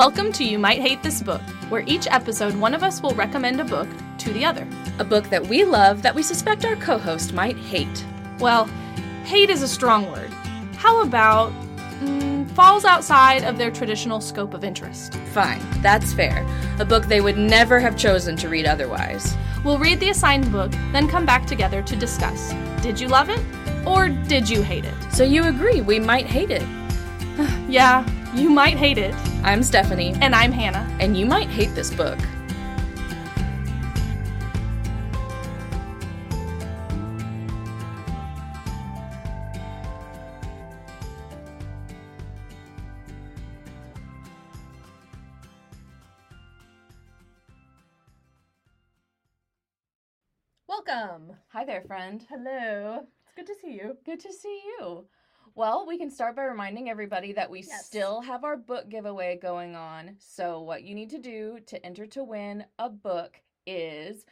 Welcome to You Might Hate This Book, where each episode one of us will recommend a book to the other. A book that we love that we suspect our co host might hate. Well, hate is a strong word. How about mm, falls outside of their traditional scope of interest? Fine, that's fair. A book they would never have chosen to read otherwise. We'll read the assigned book, then come back together to discuss did you love it or did you hate it? So you agree we might hate it. Yeah, you might hate it. I'm Stephanie, And I'm Hannah. and you might hate this book. Welcome. Hi there, friend. Hello. It's good to see you. Good to see you. Well, we can start by reminding everybody that we Yes. still have our book giveaway going on. So, what you need to do to enter to win a book is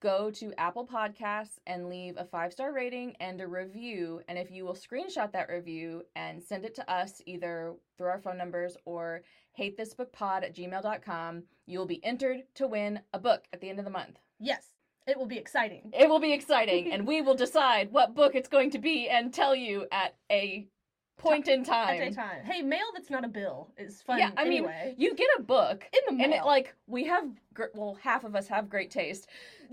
go to Apple Podcasts and leave a five star rating and a review. And if you will screenshot that review and send it to us either through our phone numbers or hate this hatethisbookpod at gmail.com, you will be entered to win a book at the end of the month. Yes, it will be exciting. It will be exciting, and we will decide what book it's going to be and tell you at a point in time. At a time. Hey, mail that's not a bill is fun. Yeah, I mean, you get a book, in the mail. and it like we have gr- well, half of us have great taste,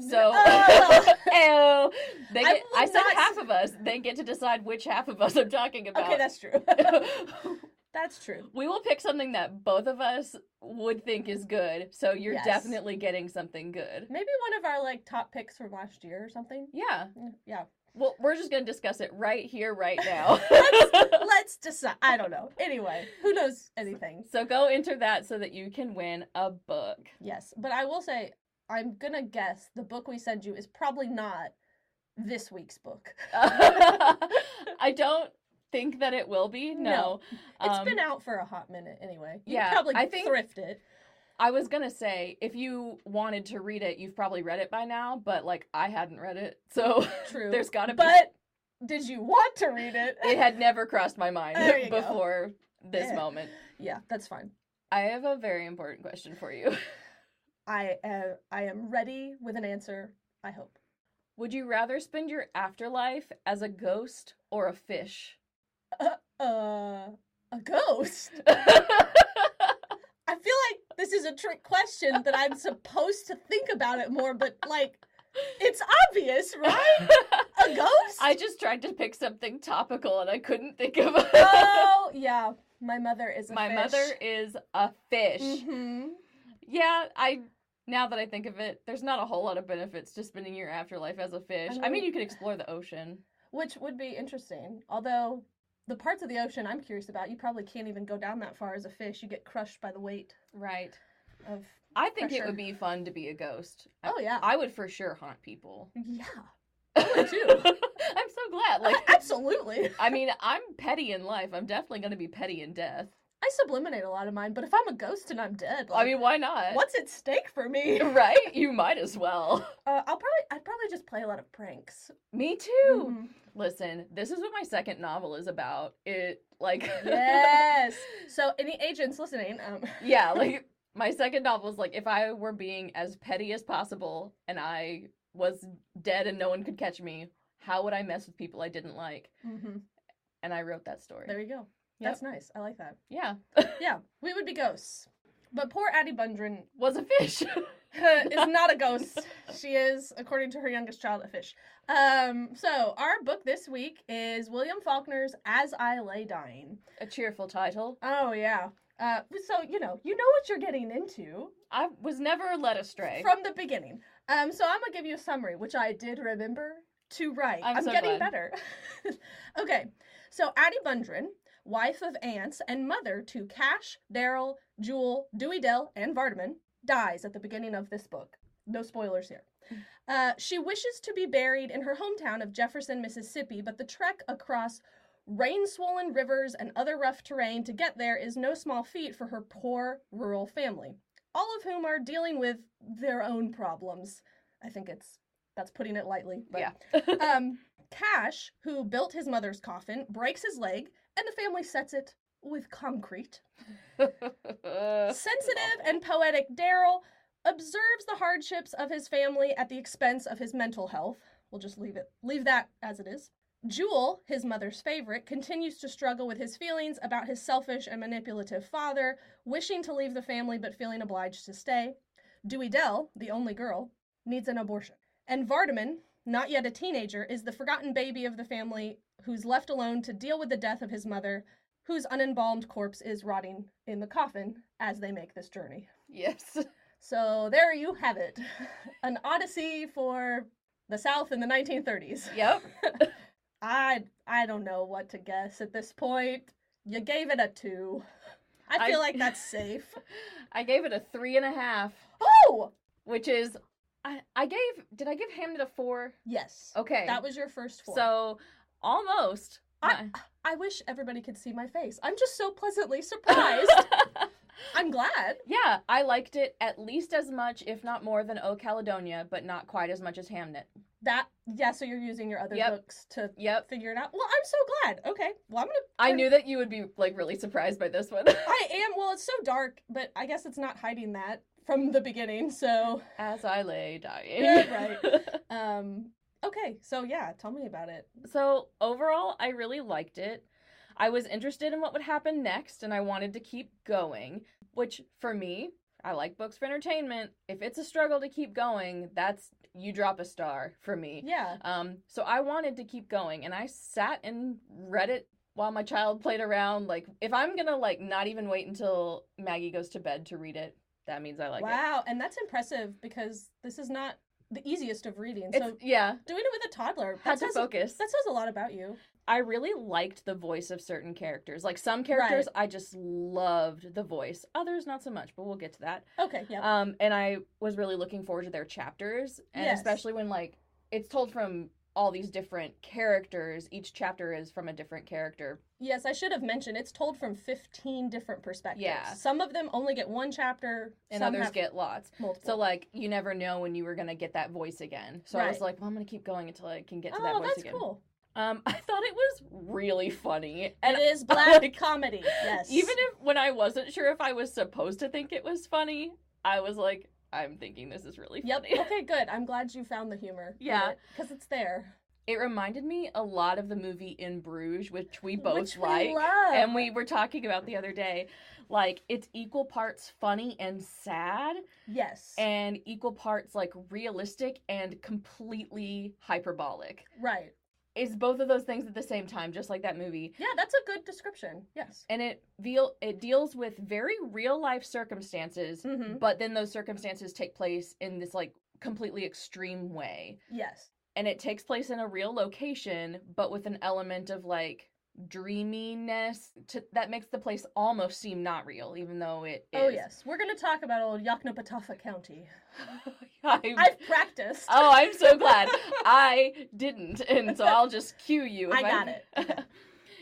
so Oh. They I get. will I, said not half of us. They get to decide which half of us I'm talking about. okay, that's true. that's true. we will pick something that both of us would think is good. So you're Yes. definitely getting something good. Maybe one of our like top picks from last year or something. Yeah. Mm, Yeah. Well, we're just gonna discuss it right here, right now. Let's decide. I don't know. Anyway, who knows anything? So go enter that so that you can win a book. Yes, but I will say I'm gonna guess the book we send you is probably not this week's book. I don't think that it will be. No. It's Um, been out for a hot minute anyway. You yeah, probably I think- thrift it. I was gonna say if you wanted to read it, you've probably read it by now, but like I hadn't read it, so True. there's gotta be. But did you want to read it? it had never crossed my mind you go. before this Yeah. moment. yeah, that's fine. I have a very important question for you. I am I am ready with an answer. I hope. Would you rather spend your afterlife as a ghost or a fish? Uh, a ghost. I feel like this is a trick question that I'm supposed to think about it more, but like, it's obvious, right? A ghost? I just tried to pick something topical and I couldn't think of it. oh yeah, my mother is a My fish. mother is a fish. hmm Yeah, I now that I think of it, there's not a whole lot of benefits to spending your afterlife as a fish. I mean, mean- you could explore the ocean. Which would be interesting. Although the parts of the ocean I'm curious about, you probably can't even go down that far as a fish. You get crushed by the weight Right. of. I think it would be fun to be a ghost. Oh yeah, I would for sure haunt people. yeah, I would too. I'm so glad. Like absolutely. I mean, I'm petty in life. I'm definitely going to be petty in death. I subliminate a lot of mine, but if I'm a ghost and I'm dead, like, I mean, why not? what's at stake for me? right? You might as well. Uh, I'll probably probably just play a lot of pranks. Me too. Mhm. Listen, this is what my second novel is about. It like Yes. So any agents listening, um, yeah, like my second novel is like if I were being as petty as possible and I was dead and no one could catch me, how would I mess with people I didn't like? mhm, And I wrote that story. there you go. That's nice. I like that. yeah, Yeah, we would be ghosts. But poor Addie Bundren was a fish. is not a ghost. She is, according to her youngest child, a fish. Um, so our book this week is William Faulkner's As I Lay Dying. a cheerful title. Oh yeah. Uh, so you know, you know what you're getting into I was never led astray. from the beginning. Um, so I'm gonna give you a summary, which I did remember to write. I'm so getting glad. better. okay, so Addie Bundren, wife of Anse and mother to Cash, Darl, Jewel, Dewey Dell, and Vardaman, dies at the beginning of this book. No spoilers here. Uh, she wishes to be buried in her hometown of Jefferson, Mississippi, but the trek across rain swollen rivers and other rough terrain to get there is no small feat for her poor rural family, all of whom are dealing with their own problems. I think it's that's putting it lightly. But, yeah. um, Cash, who built his mother's coffin, breaks his leg, and the family sets it with concrete. Sensitive and poetic Darl observes the hardships of his family at the expense of his mental health. We'll just leave it leave that as it is. Jewel, his mother's favorite, continues to struggle with his feelings about his selfish and manipulative father, wishing to leave the family but feeling obliged to stay. Dewey Dell, the only girl, needs an abortion. And Vardaman, not yet a teenager, is the forgotten baby of the family who's left alone to deal with the death of his mother, whose unembalmed corpse is rotting in the coffin as they make this journey. yes. So there you have it. An odyssey for the South in the 1930s. Yep. I I don't know what to guess at this point. You gave it a 2. I I- feel like that's safe. I gave it a three and a half, Oh, which is I, I gave did I give Hamnet a four? yes. Okay. That was your first 4. so almost. I, I wish everybody could see my face. I'm just so pleasantly surprised. I'm glad. yeah, I liked it at least as much, if not more, than O Caledonia, but not quite as much as Hamnet. That yeah, so you're using your other Yep. books to Yep. figure it out. Well, I'm so glad. Okay. Well, I'm going to I knew that you would be like really surprised by this one. I am. Well, it's so dark, but I guess it's not hiding that from the beginning. So, As I lay dying. Yeah, um, okay. So yeah, tell me about it. So overall, I really liked it. I was interested in what would happen next, and I wanted to keep going. Which for me, I like books for entertainment. If it's a struggle to keep going, that's you drop a star for me. Yeah. Um, so I wanted to keep going, and I sat and read it while my child played around. Like, if I'm gonna like not even wait until Maggie goes to bed to read it, that means I like it. wow, and that's impressive because this is not the easiest of reading. It's so yeah, doing it with a toddler that had to says, focus. that says a lot about you. I really liked the voice of certain characters. Like some characters, I just loved the voice. Others, not so much, but we'll get to that. Okay. Yeah. Um, and I was really looking forward to their chapters, and Yes. especially when like it's told from all these different characters. Each chapter is from a different character. Yes, I should have mentioned it's told from 15 different perspectives. Yeah. Some of them only get one chapter, And others get lots. multiple. So like you never know when you were gonna get that voice again. So I was like, well, I'm gonna keep going until I can get to oh, that voice that's again. cool. Um, I thought it was really funny, and it is black like, comedy. Yes. Even if when I wasn't sure if I was supposed to think it was funny, I was like, I'm thinking this is really funny. Yep. Okay, good. I'm glad you found the humor. Yeah. Because it's there. It reminded me a lot of the movie In Bruges, which we both Which like. And we were talking about the other day. Like, it's equal parts funny and sad, Yes. and equal parts like realistic and completely hyperbolic. right. It's both of those things at the same time, just like that movie. Yeah, that's a good description. Yes. And it deal it deals with very real life circumstances, Mm-hmm. but then those circumstances take place in this like completely extreme way. Yes. And it takes place in a real location, but with an element of like dreaminess to, that makes the place almost seem not real, even though it oh, is. Oh yes. We're gonna talk about old Yoknapatawpha County. I'm- I've practiced. oh, I'm so glad I didn't, and so I'll just cue you. if I got it.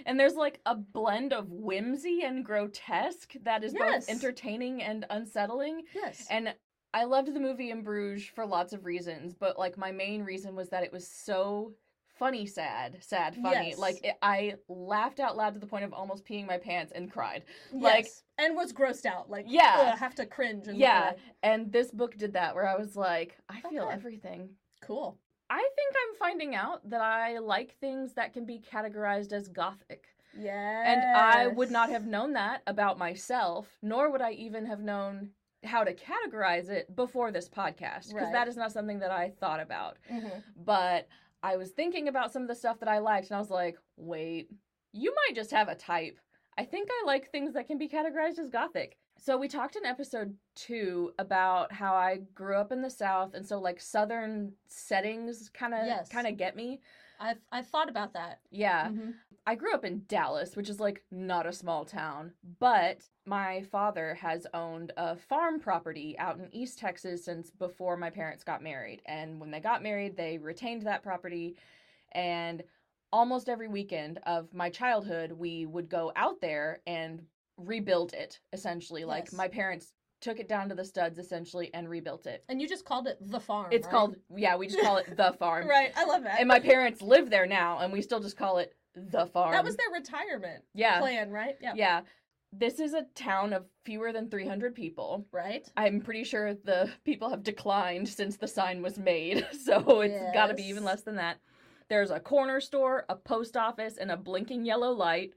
and there's like a blend of whimsy and grotesque that is Yes. both entertaining and unsettling. Yes. And I loved the movie in Bruges for lots of reasons, but like my main reason was that it was so funny, sad, sad, funny. Yes. Like it, I laughed out loud to the point of almost peeing my pants and cried. like- yes. and was grossed out. Like Yeah. I have to cringe. And Yeah, and this book did that where I was like, I feel Okay. everything. Cool. I think I'm finding out that I like things that can be categorized as gothic. Yeah. And I would not have known that about myself, nor would I even have known how to categorize it before this podcast because Right. that is not something that I thought about. hmm But I was thinking about some of the stuff that I liked and I was like, wait, you might just have a type. I think I like things that can be categorized as gothic. So we talked in episode 2 about how I grew up in the south and so like southern settings kind of Yes. kind of get me. I've I've thought about that. Yeah. Mhm. I grew up in Dallas, which is like not a small town, but my father has owned a farm property out in East Texas since before my parents got married. And when they got married, they retained that property. And almost every weekend of my childhood, we would go out there and rebuild it essentially. Like my parents took it down to the studs essentially and rebuilt it. And you just called it the farm. It's right? called, yeah, we just call it the farm. Right. I love that. And my parents live there now, and we still just call it the farm. That was their retirement yeah. plan, right? Yeah. Yeah. This is a town of fewer than 300 people. Right? I'm pretty sure the people have declined since the sign was made, so it's got to be even less than that. There's a corner store, a post office, and a blinking yellow light.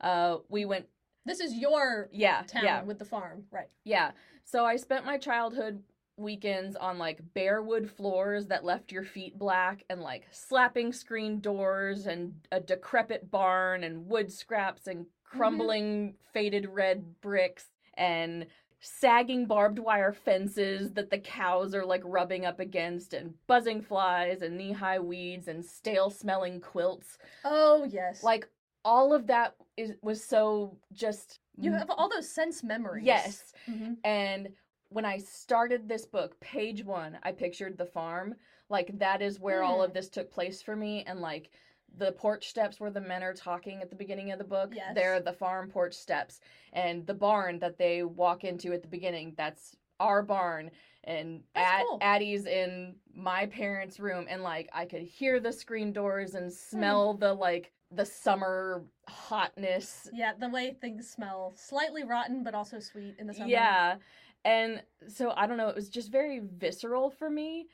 Uh, we went, This is your yeah, town yeah, with the farm. Right. yeah. So I spent my childhood weekends on like bare wood floors that left your feet black and like slapping screen doors and a decrepit barn and wood scraps and crumbling faded red bricks and sagging barbed wire fences that the cows are like rubbing up against and buzzing flies and knee-high weeds and stale smelling quilts Oh, yes. like all of that is was so just you have all those sense memories. yes Mhm. and when I started this book, page one, I pictured the farm. Like that is where all Hmm. of this took place for me. And like the porch steps where the men are talking at the beginning of the book, Yes. they're the farm porch steps. And the barn that they walk into at the beginning, that's our barn. And Ad- cool. Addie's in my parents' room, and like I could hear the screen doors and Hmm. smell the like the summer hotness Yeah, the way things smell. Slightly rotten, but also sweet in the summer. Yeah. And so I don't know, it was just very visceral for me.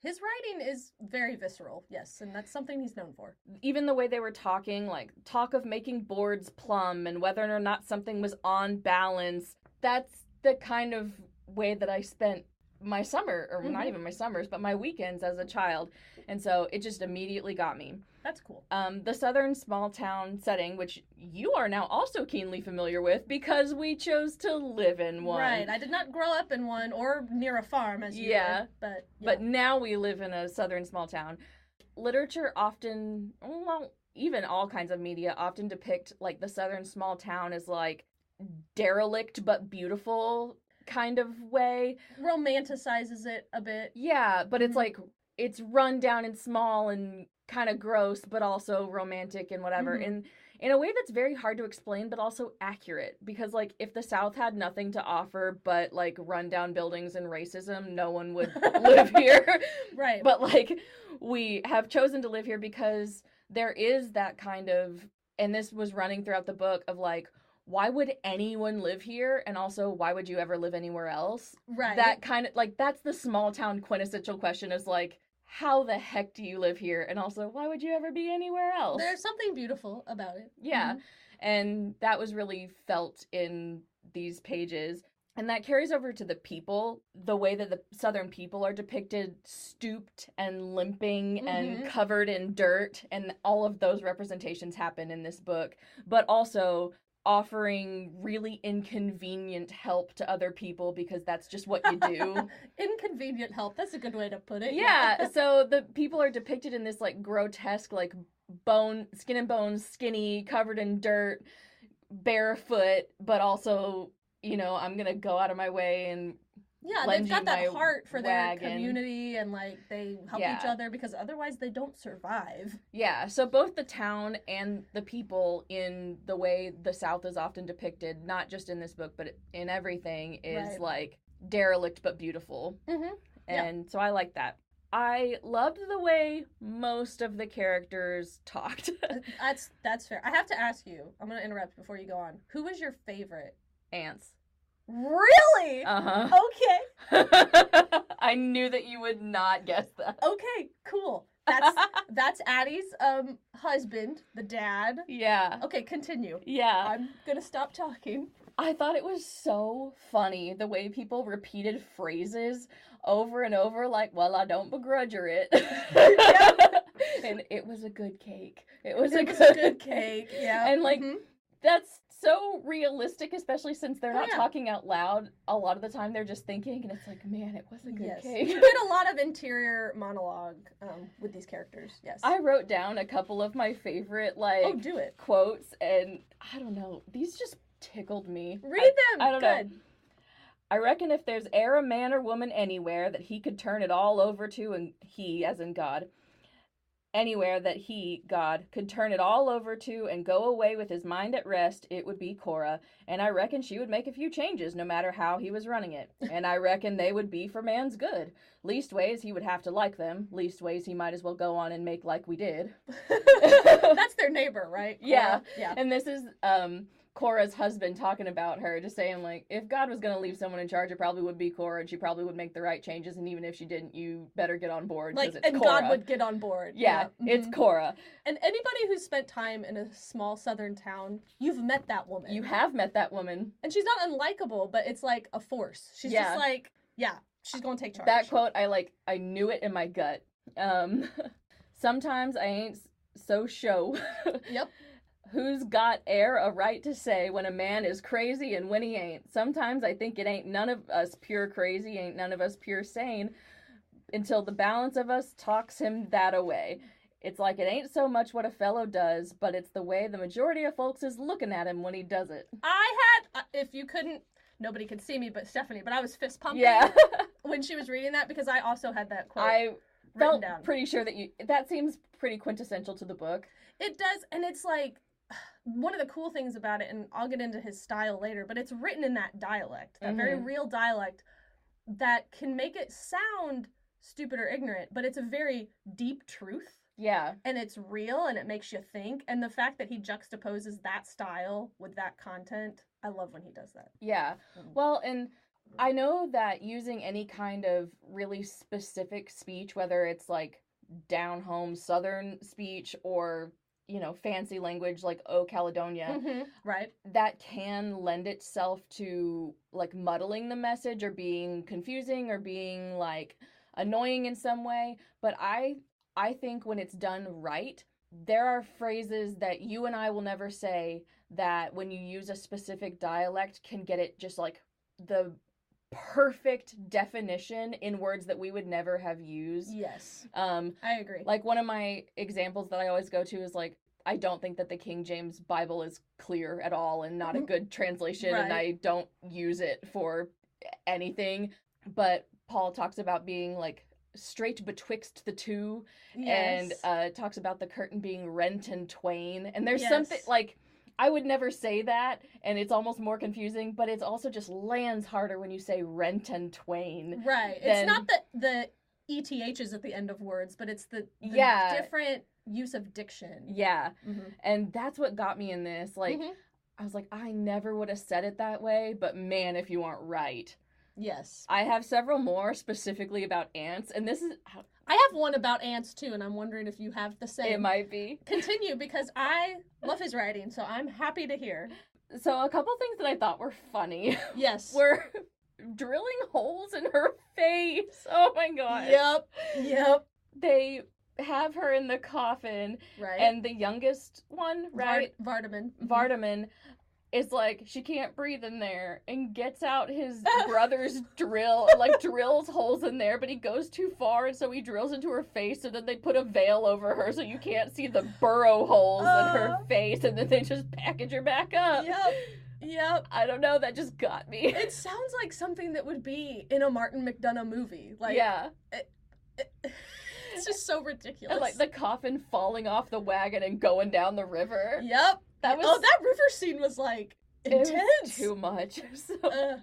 His writing is very visceral, yes, and that's something he's known for. Even the way they were talking, like talk of making boards plumb and whether or not something was on balance. That's the kind of way that I spent my summer, or not Mhm. even my summers, but my weekends as a child. And so it just immediately got me. That's cool. Um, the southern small town setting, which you are now also keenly familiar with because we chose to live in one. Right. I did not grow up in one or near a farm as you Yeah. did, but yeah. But now we live in a southern small town. Literature often, well, even all kinds of media often depict like the southern small town as like derelict but beautiful kind of way. romanticizes it a bit. Yeah, but it's Mhm. like it's run down and small and kind of gross, but also romantic and whatever. Mhm. And in a way that's very hard to explain, but also accurate. Because like if the South had nothing to offer but like rundown buildings and racism, no one would live here. Right. But like we have chosen to live here because there is that kind of and this was running throughout the book of like why would anyone live here and also why would you ever live anywhere else right. that kind of like that's the small town quintessential question is like how the heck do you live here and also why would you ever be anywhere else There's something beautiful about it. yeah Mhm. and that was really felt in these pages and that carries over to the people the way that the southern people are depicted stooped and limping and Mhm. covered in dirt and all of those representations happen in this book but also offering really inconvenient help to other people because that's just what you do Inconvenient help. That's a good way to put it. yeah so the people are depicted in this like grotesque like bone skin and bones skinny covered in dirt barefoot but also you know i'm gonna go out of my way and Yeah, they've got that heart for their community and like they help each other because otherwise they don't survive. yeah so both the town and the people in the way the south is often depicted not just in this book but in everything is Right. like derelict but beautiful Mm-hmm. Yeah. and so i like that i loved the way most of the characters talked That's that's fair. I have to ask you. I'm gonna interrupt before you go on. Who was your favorite? Anse Really? uh-huh okay. I knew that you would not guess that. Okay. Cool. That's that's Addie's um husband, the dad. yeah. Okay, continue. Yeah. I'm gonna stop talking. I thought it was so funny the way people repeated phrases over and over, like, well, I don't begrudge her it. and it was a good cake. It was, a, was good a good cake. Yeah. And, like, Mhm. That's so realistic, especially since they're not yeah. talking out loud. A lot of the time they're just thinking, and it's like, man, it was a good yes, cake. you get a lot of interior monologue um, with these characters. Yes. I wrote down a couple of my favorite, like, oh, do it. quotes and I don't know, these just tickled me. Read I, them. I don't Good. know. I reckon if there's e'er a man or woman anywhere that he could turn it all over to and he as in God anywhere that he, God, could turn it all over to and go away with his mind at rest, it would be Cora. And I reckon she would make a few changes no matter how he was running it. And I reckon they would be for man's good. Leastways, he would have to like them. Leastways, he might as well go on and make like we did. That's their neighbor, right? Yeah. Yeah. And this is um Cora's husband talking about her, just saying like, if God was gonna leave someone in charge, it probably would be Cora, and she probably would make the right changes. And even if she didn't, you better get on board Like, it's and Cora. God would get on board. yeah, it's mhm. Cora. And anybody who's spent time in a small southern town, you've met that woman. You have met that woman. And she's not unlikable, but it's like a force. She's Yeah. just like, yeah, she's gonna take charge. That quote, I like. I knew it in my gut. Um, sometimes I ain't so show. Yep. Who's got air a right to say when a man is crazy and when he ain't? Sometimes I think it ain't none of us pure crazy, ain't none of us pure sane, until the balance of us talks him that away. It's like it ain't so much what a fellow does, but it's the way the majority of folks is looking at him when he does it. I had, uh, if you couldn't, nobody could see me but Stephanie, but I was fist pumping Yeah, when she was reading that because I also had that quote I felt down. pretty sure that you. That seems pretty quintessential to the book. It does, and it's like one of the cool things about it, and I'll get into his style later, but it's written in that dialect, that very Mhm. real dialect that can make it sound stupid or ignorant, but it's a very deep truth. Yeah, And it's real and it makes you think. And the fact that he juxtaposes that style with that content, I love when he does that. yeah. Mm. Well, and I know that using any kind of really specific speech, whether it's like down home southern speech or, you know, fancy language like O Caledonia, Mhm, Right? that can lend itself to like muddling the message or being confusing or being like annoying in some way. But I I think when it's done right, there are phrases that you and I will never say that when you use a specific dialect can get it just like the perfect definition in words that we would never have used. Yes. Um I agree. like one of my examples that I always go to is like I don't think that the King James Bible is clear at all and not a Mhm. good translation and I don't use it for anything but Paul talks about being like straight betwixt the two and uh talks about the curtain being rent in twain and there's something like I would never say that and it's almost more confusing but it's also just lands harder when you say rent and twain right. then- It's not the the ETHs at the end of words, but it's the, the Yeah. different use of diction. yeah Mhm. and that's what got me in this like Mhm. I was like, I never would have said it that way, but man, if you aren't right. Yes. I have several more specifically about Anse, and this is I have one about Anse too, and I'm wondering if you have the same. it might be. Continue because I love his writing, so I'm happy to hear. So a couple things that I thought were funny Yes. were drilling holes in her face. Oh my god. Yep. Yep. They have her in the coffin, Right. and the youngest one, right, Vard- Vardaman. Mhm. Vardaman, is like she can't breathe in there and gets out his brother's drill like drills holes in there but he goes too far and so he drills into her face and then they put a veil over her so you can't see the burrow holes in her Uh. face and then they just package her back up Yep. Yep. i don't know that just got me It sounds like something that would be in a Martin McDonagh movie. Like, yeah it's just so ridiculous. and like the coffin falling off the wagon and going down the river Yep. That was oh, that river scene was like it was intense. too much So- Uh,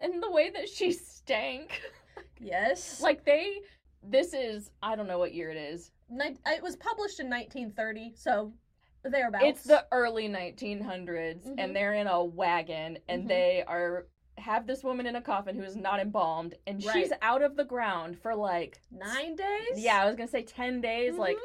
and the way that she stank yes. like they this is i don't know what year it is Nin- it was published in 1930, so thereabouts. It's the early 1900s, Mhm. and they're in a wagon, and Mhm. they are have this woman in a coffin who is not embalmed, and she's out of the ground for like nine days. yeah, I was gonna say ten days, like Mhm.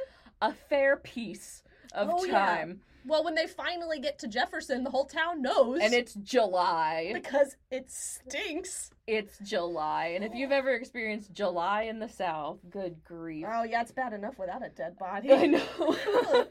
a fair piece of Oh, yeah. Well, when they finally get to Jefferson, the whole town knows. and it's July. because it stinks. It's July, and if you've ever experienced July in the South, good grief. Oh yeah, it's bad enough without a dead body. I know.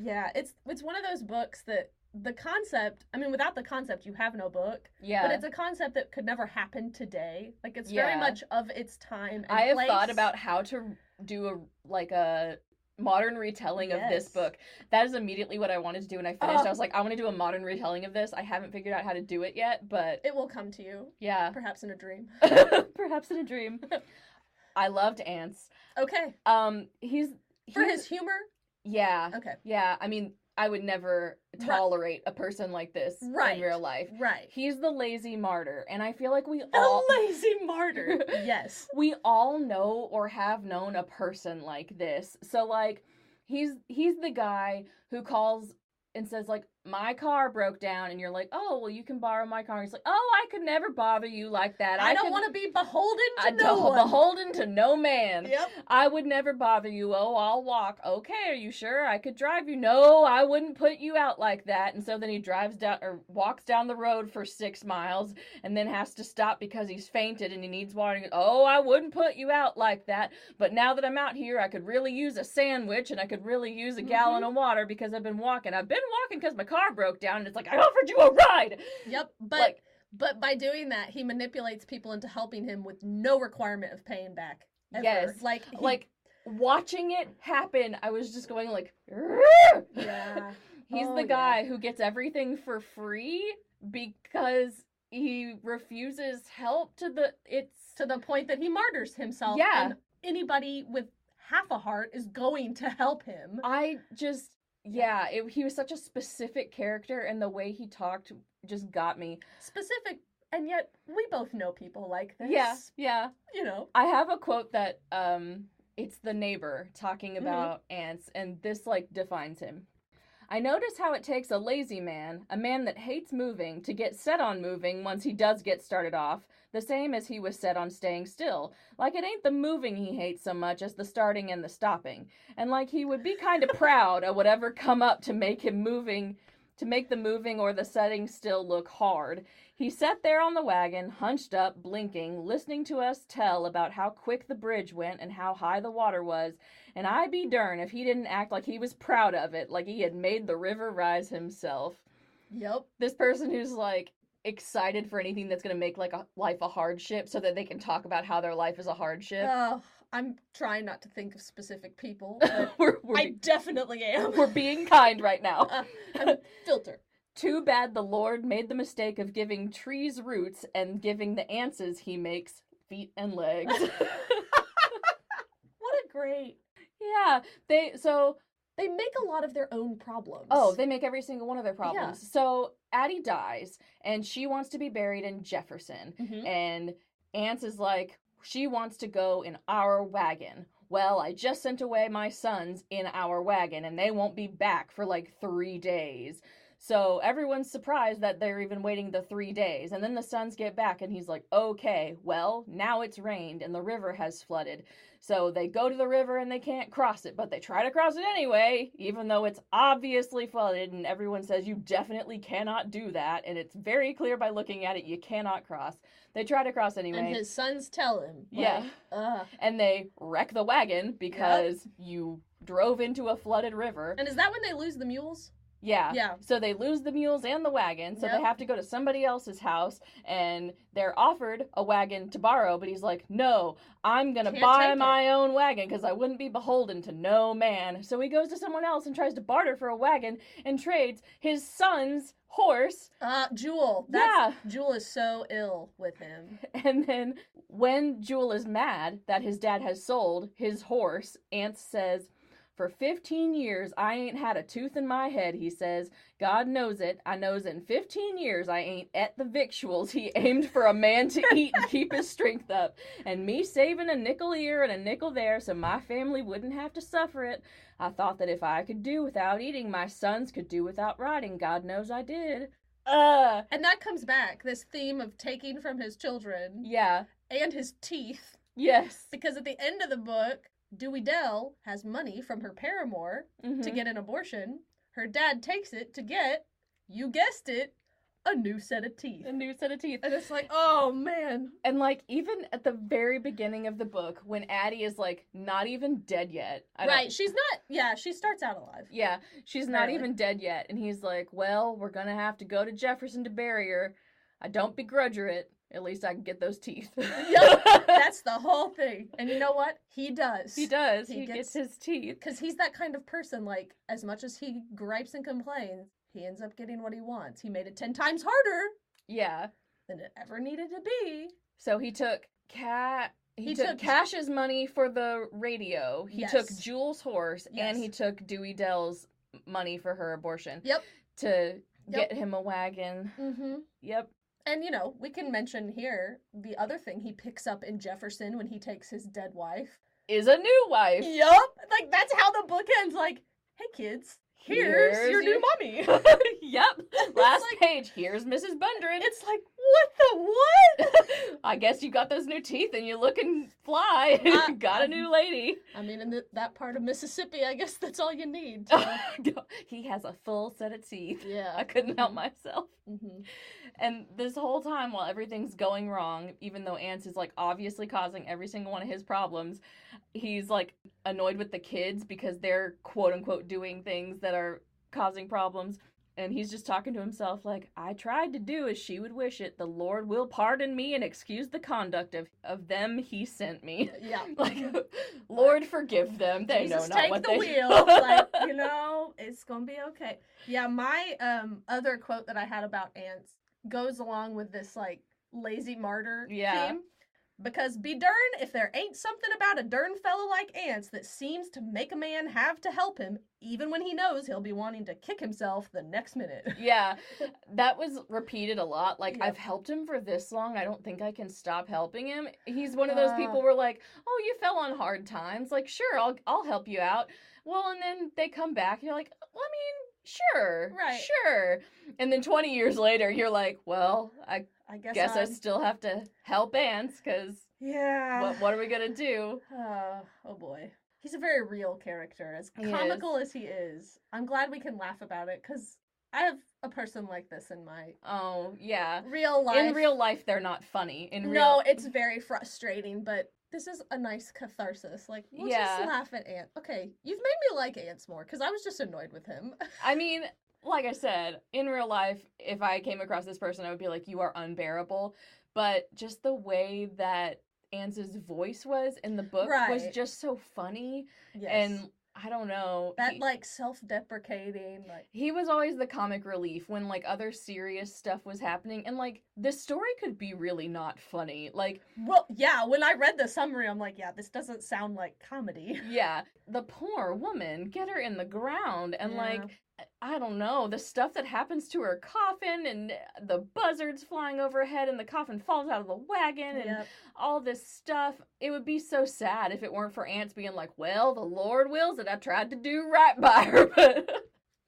yeah, it's it's one of those books that the concept. I mean, without the concept, you have no book. yeah, But it's a concept that could never happen today. Like it's very much of its time. And I have thought about how to do a like a modern retelling of this book. That is immediately what I wanted to do when I finished. Oh. I was like, I want to do a modern retelling of this. I haven't figured out how to do it yet, but It will come to you, yeah, perhaps in a dream. perhaps in a dream. I loved Anse. Okay. Um, he's For his humor? yeah, Okay. yeah. I mean, I would never Right. tolerate a person like this Right. in real life. Right. He's the lazy martyr, and I feel like we The all lazy martyr. yes. we all know or have known a person like this. So like he's he's the guy who calls and says like my car broke down and you're like, "Oh, well you can borrow my car." He's like, "Oh, I could never bother you like that. I, don't want to be beholden to I no one. beholden to no man. Yep. I would never bother you. Oh, I'll walk. Okay, are you sure I could drive you? No, I wouldn't put you out like that. And so then he drives down or walks down the road for six miles and then has to stop because he's fainted and he needs water. And, oh, I wouldn't put you out like that. But now that I'm out here, I could really use a sandwich and I could really use a gallon mm-hmm. of water because I've been walking. I've been walking because my car broke down and it's like, I offered you a ride. Yep. But Like- but by doing that, he manipulates people into helping him with no requirement of paying back. Ever. Yes. Like he- Like, watching it happen, I was just going like, Yeah. He's Oh, the yeah. guy who gets everything for free because he refuses help to the it's to the point that he martyrs himself. Yeah. And anybody with half a heart is going to help him. I just yeah, it, he was such a specific character and the way he talked just got me. Specific, and yet we both know people like this. Yeah, yeah. You know. I have a quote that um it's the neighbor talking Mhm. about Anse and this like defines him. I notice how it takes a lazy man, a man that hates moving, to get set on moving once he does get started off, the same as he was set on staying still. Like it ain't the moving he hates so much as the starting and the stopping. And like he would be kind of proud of whatever come up to make him moving to make the moving or the setting still look hard. He sat there on the wagon, hunched up, blinking, listening to us tell about how quick the bridge went and how high the water was, and I be darn if he didn't act like he was proud of it, like he had made the river rise himself. Yep. This person who's like excited for anything that's gonna make like a life a hardship so that they can talk about how their life is a hardship. Oh, I'm trying not to think of specific people, but we're, we're, I definitely am. we're being kind right now. Uh, filter. Too bad the Lord made the mistake of giving trees roots and giving the ances he makes feet and legs. What a great. yeah, they so They make a lot of their own problems. oh, they make every single one of their problems. So Addie dies and she wants to be buried in Jefferson. Mhm. And Anse is like, she wants to go in our wagon. Well, I just sent away my sons in our wagon and they won't be back for like three days. So everyone's surprised that they're even waiting the three days. And then the sons get back and he's like, okay, well, now it's rained and the river has flooded. So they go to the river and they can't cross it, but they try to cross it anyway, even though it's obviously flooded and everyone says you definitely cannot do that. And it's very clear by looking at it, you cannot cross. They try to cross anyway. And his sons tell him. Yeah. like, uh, and they wreck the wagon because you drove into a flooded river. and is that when they lose the mules? Yeah. Yeah. So they lose the mules and the wagon, so Yep. they have to go to somebody else's house and they're offered a wagon to borrow, but he's like, "No, I'm going to Can't buy take it." my own wagon cuz I wouldn't be beholden to no man." So he goes to someone else and tries to barter for a wagon and trades his son's horse. Uh, Jewel. That's, Jewel is so ill with him. And then when Jewel is mad that his dad has sold his horse, Anse says, For 15 years, I ain't had a tooth in my head, he says. God knows it. I knows in 15 years I ain't et the victuals he aimed for a man to eat and keep his strength up. And me saving a nickel here and a nickel there so my family wouldn't have to suffer it. I thought that if I could do without eating, my sons could do without riding. God knows I did. Uh, And that comes back, this theme of taking from his children yeah. and his teeth. Yes. Because at the end of the book, Dewey Dell has money from her paramour to Mhm. get an abortion. Her dad takes it to get, you guessed it, a new set of teeth. a new set of teeth. And it's like, oh man. And like even at the very beginning of the book, when Addie is like not even dead yet. I don't- Right. She's not, yeah, she starts out alive. Yeah, she's not even dead yet, and he's like, "Well, we're gonna have to go to Jefferson to bury her. I don't begrudge her it. At least I can get those teeth." Yep, That's the whole thing. And you know what? He does. he does. he He, gets- gets his teeth. Because he's that kind of person, like, as much as he gripes and complains, he ends up getting what he wants. He made it 10 times harder Yeah. than it ever needed to be. So he took Cat he, He took, took- Cash's money for the radio. He took Jewel's horse, Yes. and he took Dewey Dell's money for her abortion. Yep. To Yep. get him a wagon. Mm-hmm. Yep. And you know, we can mention here the other thing he picks up in Jefferson when he takes his dead wife. Is a new wife. Yup. Like that's how the book ends. Like, hey kids, here's, Here's your your- new mommy. yep. Last like- page. Here's Mrs. Bundren. it's like, what the what? I guess you got those new teeth and you're looking fly. Uh, got a new lady. I mean, in the, that part of Mississippi, I guess that's all you need. he has a full set of teeth. yeah. I couldn't help myself. hmm And this whole time, while everything's going wrong, even though Anse is like obviously causing every single one of his problems, he's like annoyed with the kids because they're quote unquote doing things that are causing problems. And he's just talking to himself, like, I tried to do as she would wish it. The Lord will pardon me and excuse the conduct of, of them he sent me. Yeah. Like, Lord forgive them. They Jesus, know not take what the they wheel. like, you know, it's gonna be okay. Yeah, my um other quote that I had about Anse goes along with this like lazy martyr Yeah. theme. Because be darn if there ain't something about a darn fellow like Anse that seems to make a man have to help him, even when he knows he'll be wanting to kick himself the next minute. yeah, that was repeated a lot. Like, Yep. I've helped him for this long. I don't think I can stop helping him. He's one of those Uh. people where, like, oh, you fell on hard times. Like, sure, I'll I'll help you out. Well, and then they come back. And you're like, well, I mean, sure, Right. sure. And then 20 years later, you're like, well, I I guess. guess I still have to help Anse because Yeah. what what are we gonna do? Uh, oh boy. He's a very real character. As He comical as he is, I'm glad we can laugh about it because I have a person like this in my Oh yeah. real life. In real life, they're not funny. In real, no, it's very frustrating, but this is a nice catharsis. Like, we'll Yeah. just laugh at Anse. Okay, you've made me like Anse more because I was just annoyed with him. I mean, like I said, in real life, if I came across this person, I would be like, "You are unbearable." But just the way that Anse's voice was in the book was just so funny, yes. and I don't know. that like self-deprecating, like he was always the comic relief when like other serious stuff was happening, and like the story could be really not funny. Like, well, yeah. When I read the summary, I'm like, yeah, this doesn't sound like comedy. yeah, the poor woman, get her in the ground, and Yeah. like. I don't know, the stuff that happens to her coffin and the buzzards flying overhead and the coffin falls out of the wagon and Yep. all this stuff. It would be so sad if it weren't for Anse being like, well, the Lord wills it. I tried to do right by her, but.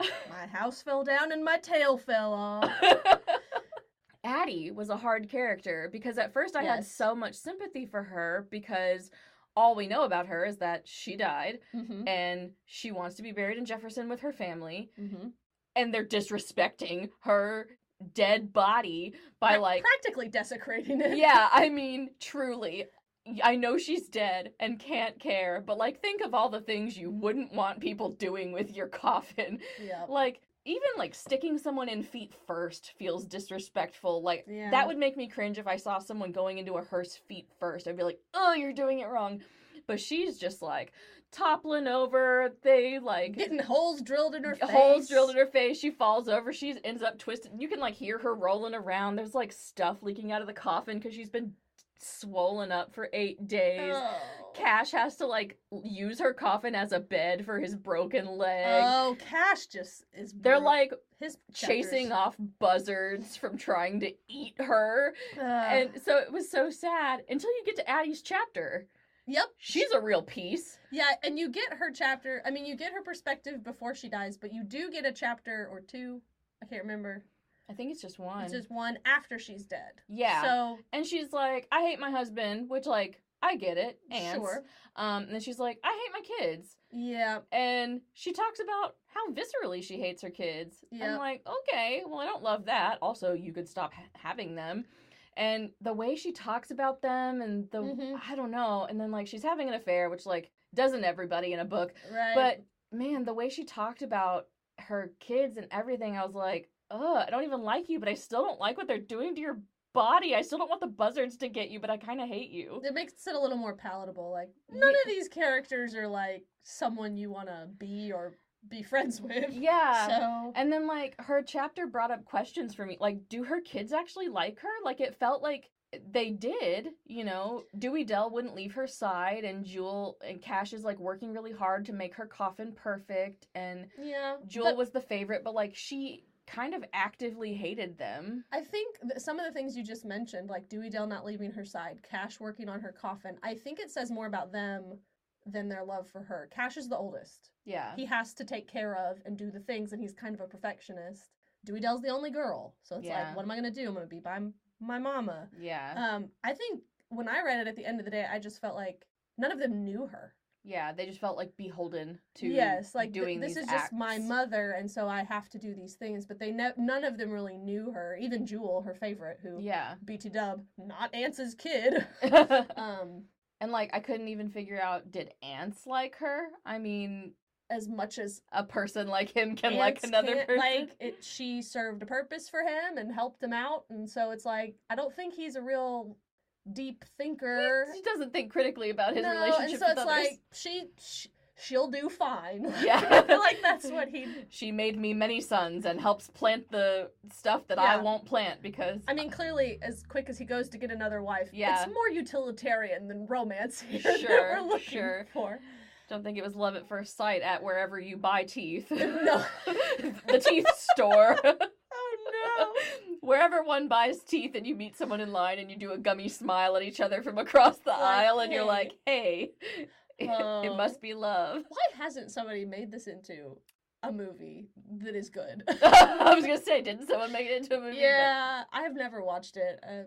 My house fell down and my tail fell off. Addie was a hard character because at first I had so much sympathy for her because all we know about her is that she died mm-hmm. and she wants to be buried in Jefferson with her family Mm-hmm. and they're disrespecting her dead body by like practically desecrating it. yeah, I mean, truly. I know she's dead and can't care, but like, think of all the things you wouldn't want people doing with your coffin. Yeah. Like, even like sticking someone in feet first feels disrespectful. Like, Yeah. that would make me cringe if I saw someone going into a hearse feet first. I'd be like, oh, you're doing it wrong. But she's just like toppling over. They like Getting holes drilled in her face. holes drilled in her face. She falls over. She ends up twisted. You can like hear her rolling around. There's like stuff leaking out of the coffin because she's been swollen up for eight days. Oh. Cash has to like use her coffin as a bed for his broken leg. Oh, Cash just is. They're like his chasing chapters. off buzzards from trying to eat her. Ugh. And so it was so sad until you get to Addie's chapter. yep. She's a real piece. Yeah, and you get her chapter. I mean, you get her perspective before she dies, but you do get a chapter or two. I can't remember. I think it's just one. It's just one after she's dead. yeah. So and she's like, I hate my husband, which like I get it. Anse. sure. Um, and then she's like, I hate my kids. Yeah. And she talks about how viscerally she hates her kids. Yep. I'm like, okay, well, I don't love that. Also, you could stop ha- having them. And the way she talks about them and the, Mhm. I don't know. And then, like, she's having an affair, which, like, doesn't everybody in a book. Right. But, man, the way she talked about her kids and everything, I was like, ugh, I don't even like you, but I still don't like what they're doing to your body. I still don't want the buzzards to get you, but I kind of hate you. it makes it a little more palatable. Like none of these characters are like someone you want to be or be friends with. Yeah. So And then like her chapter brought up questions for me. Like, do her kids actually like her? Like it felt like they did, you know, Dewey Dell wouldn't leave her side and Jewel and Cash is like working really hard to make her coffin perfect and Yeah. Jewel but was the favorite, but like she kind of actively hated them. I think some of the things you just mentioned, like Dewey Dell not leaving her side, Cash working on her coffin, I think it says more about them than their love for her. Cash is the oldest. Yeah. He has to take care of and do the things, and he's kind of a perfectionist. Dewey Dell's the only girl, so it's Yeah. like, what am I gonna do? I'm gonna be by m- my mama. yeah. Um, I think when I read it at the end of the day, I just felt like none of them knew her. Yeah, they just felt like beholden to yes, like th- doing this these is just my mother, and so I have to do these things. But they ne- none of them really knew her. Even Jewel, her favorite, who Yeah. BT Dub, not Anse's kid. um, and like I couldn't even figure out did Anse like her? I mean, as much as a person like him can like another person. like it, she served a purpose for him and helped him out, and so it's like I don't think he's a real deep thinker. He doesn't think critically about his no, relationship and so it's others. like she, sh she'll do fine. Yeah. I feel like that's what he. she made me many sons and helps plant the stuff that I won't plant because I mean, clearly, as quick as he goes to get another wife, Yeah. it's more utilitarian than romance here Sure, we're looking sure. for. don't think it was love at first sight at wherever you buy teeth. No. the teeth store. Oh Wherever one buys teeth and you meet someone in line and you do a gummy smile at each other from across the Like, aisle and you're like, hey, it, Oh. must be love. Why hasn't somebody made this into a movie that is good? I was gonna say, didn't someone make it into a movie? But yeah, I have never watched it. Uh,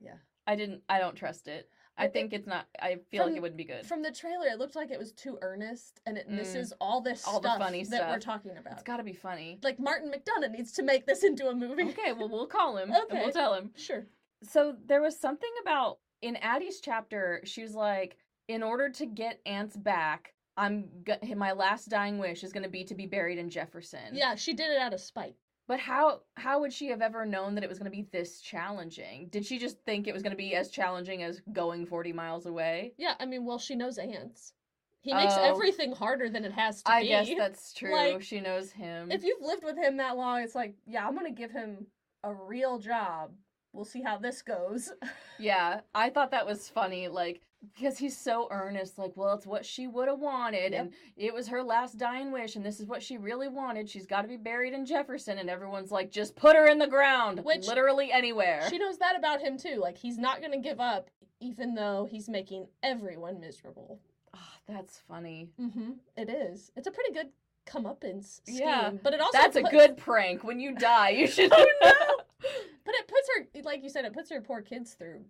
yeah. I didn't. I don't trust it. I, think it's not. I feel like it wouldn't be good. From the trailer, it looked like it was too earnest, and it Mm. misses all this All the stuff funny that we're talking about. It's got to be funny. Like Martin McDonagh needs to make this into a movie. Okay, well we'll call him and Okay. we'll tell him. Sure. So there was something about in Addie's chapter. She was like, in order to get Anse back, I'm my last dying wish is going to be to be buried in Jefferson. Yeah, she did it out of spite. But how how would she have ever known that it was going to be this challenging? Did she just think it was going to be as challenging as going 40 miles away? Yeah, I mean, well, she knows Anse. He makes Oh. everything harder than it has to I be. I guess that's true. Like, she knows him. if you've lived with him that long, it's like, yeah, I'm gonna give him a real job. We'll see how this goes. Yeah, I thought that was funny, like because he's so earnest, like, well, it's what she would have wanted, Yep. and it was her last dying wish, and this is what she really wanted. She's got to be buried in Jefferson, and everyone's like, just put her in the ground, Which- literally anywhere. she knows that about him too. Like he's not gonna give up, even though he's making everyone miserable. Ah, that's funny. Mm-hmm. It is. It's a pretty good comeuppance scheme. Yeah, but it also That's a good prank. When you die, you should. Oh no! But it puts her, like you said, it puts her poor kids through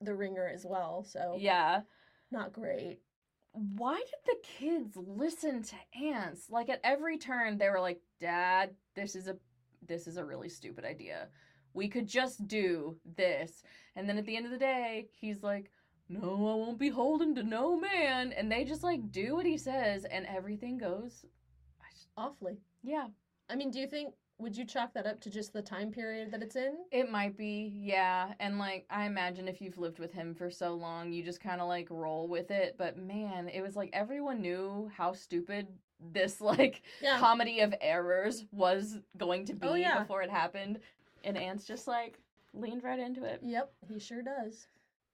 the ringer as well. So yeah. not great. Why did the kids listen to Anse? Like at every turn, they were like, "Dad, this is a this is a really stupid idea. We could just do this." And then at the end of the day, he's like, "No, I won't be holding to no man." And they just like do what he says, and everything goes. Awfully. Yeah, I mean, do you think would you chalk that up to just the time period that it's in? it might be. Yeah, and like I imagine if you've lived with him for so long, you just kind of like roll with it. But man, it was like everyone knew how stupid this like Yeah. comedy of errors was going to oh, be Oh, yeah. before it happened. And Anse's just like leaned right into it. Yep, he sure does.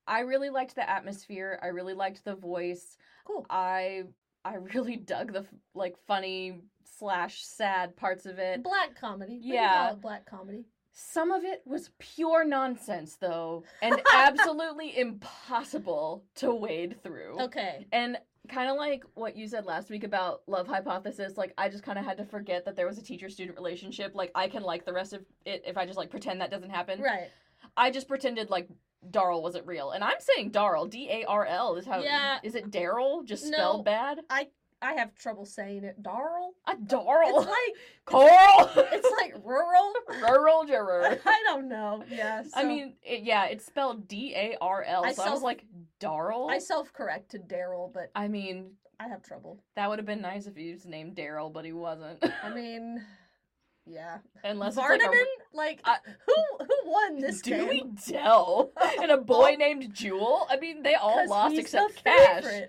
I really liked the atmosphere. I really liked the voice. Cool. I I really dug the like funny slash sad parts of it. Black comedy. We Yeah. black comedy. Some of it was pure nonsense though, and absolutely impossible to wade through. Okay. And kind of like what you said last week about love hypothesis, like I just kind of had to forget that there was a teacher student relationship. Like I can like the rest of it if I just like pretend that doesn't happen. Right. I just pretended like Darl wasn't real. And I'm saying Darl, D A R L is how Yeah. Is it Daryl just No. spelled bad? I have trouble saying it. Darl. A Darl. It's like Coral. it's like rural. rural juror. I don't know. Yeah. I mean, it, yeah, it's spelled D A R L. I So I was like, Darl? I self-correct to Daryl, but I mean, I have trouble. that would have been nice if he was named Daryl, but he wasn't. I mean, yeah. Unless it's like a like, I- who who won this Dewey game? Dell and a boy named Jewel. I mean, they all lost except Cash.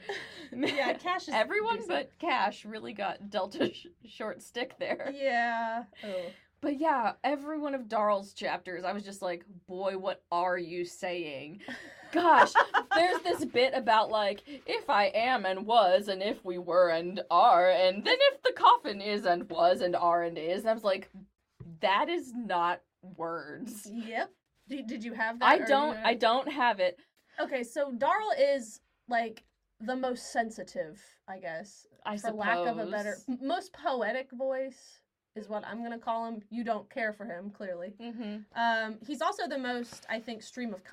Yeah, Cash is Everyone decent. but Cash really got dealt a sh- short stick there. Yeah. Oh. But yeah, every one of Darl's chapters, I was just like, boy, what are you saying? Gosh, there's this bit about like, if I am and was, and if we were and are, and then if the coffin is and was and are and is. And I was like, that is not words. Yep. Did, did you have that? I don't, I don't have it. Okay, so Darl is like the most sensitive, I guess, I for suppose. lack of a better, most poetic voice is what I'm gonna call him. You don't care for him, clearly. Mm-hmm. Um, he's also the most, I think, stream of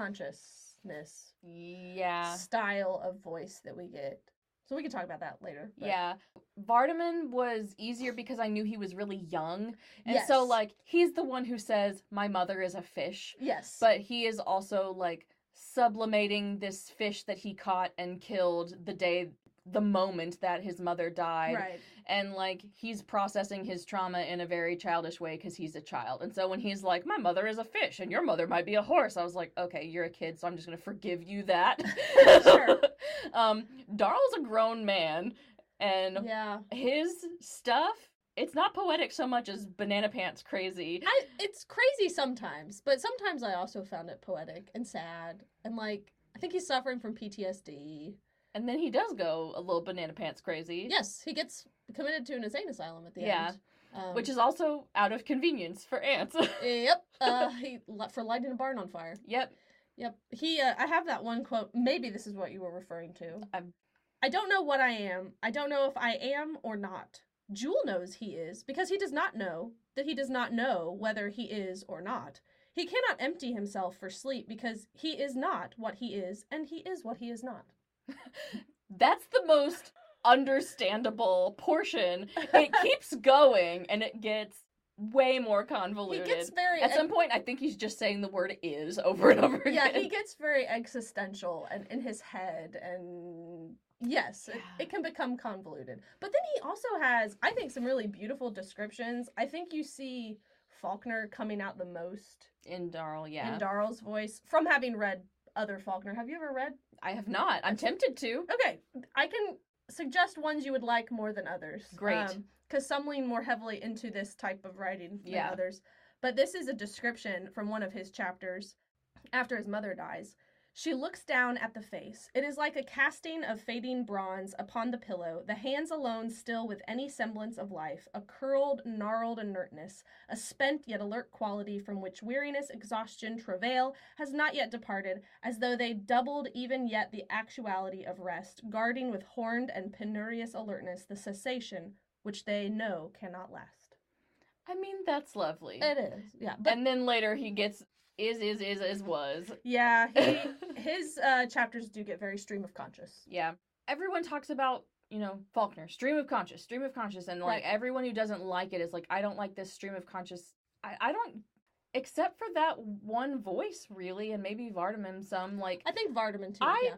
consciousness Yeah. style of voice that we get. So we can talk about that later. but- Yeah. Vardaman was easier because I knew he was really young. And so, like, he's the one who says, My mother is a fish. Yes. But he is also, like, sublimating this fish that he caught and killed the day, the moment that his mother died. right. And, like, he's processing his trauma in a very childish way because he's a child. And so when he's like, My mother is a fish and your mother might be a horse, I was like, Okay, you're a kid, so I'm just going to forgive you that. Sure. um, Darl's a grown man, and Yeah. his stuff, it's not poetic so much as Banana Pants crazy. I, it's crazy sometimes, but sometimes I also found it poetic and sad. And like, I think he's suffering from PTSD. And then he does go a little Banana Pants crazy. Yes, he gets committed to an insane asylum at the Yeah. end. Um, Which is also out of convenience for Anse. Yep. Uh, he for lighting a barn on fire. yep. Yep. He. Uh, I have that one quote. Maybe this is what you were referring to. I'm- I don't know what I am. I don't know if I am or not. Jewel knows he is because he does not know that he does not know whether he is or not. He cannot empty himself for sleep because he is not what he is and he is what he is not. That's the most understandable portion. It keeps going and it gets way more convoluted. He gets very At some point, I think he's just saying the word is over and over again. yeah, he gets very existential and in his head and yes, it, it can become convoluted. But then he also has I think some really beautiful descriptions. I think you see Faulkner coming out the most In Darl, yeah. in Darl's voice from having read other Faulkner. Have you ever read? I have not. I'm tempted to. Okay, I can suggest ones you would like more than others. Great. Um, because some lean more heavily into this type of writing than Yeah. others. But this is a description from one of his chapters after his mother dies. She looks down at the face. It is like a casting of fading bronze upon the pillow, the hands alone still with any semblance of life, a curled, gnarled inertness, a spent yet alert quality from which weariness, exhaustion, travail has not yet departed, as though they doubled even yet the actuality of rest, guarding with horned and penurious alertness the cessation which they know cannot last. I mean, that's lovely. It is, yeah. But and then later he gets is is is is was. yeah, he, his uh, chapters do get very stream of conscious. Yeah. Everyone talks about, you know, Faulkner, stream of conscious, stream of conscious, and like Right. everyone who doesn't like it is like, I don't like this stream of conscious. I, I don't except for that one voice really, and maybe Vardaman some, like I think Vardaman too. I- yeah.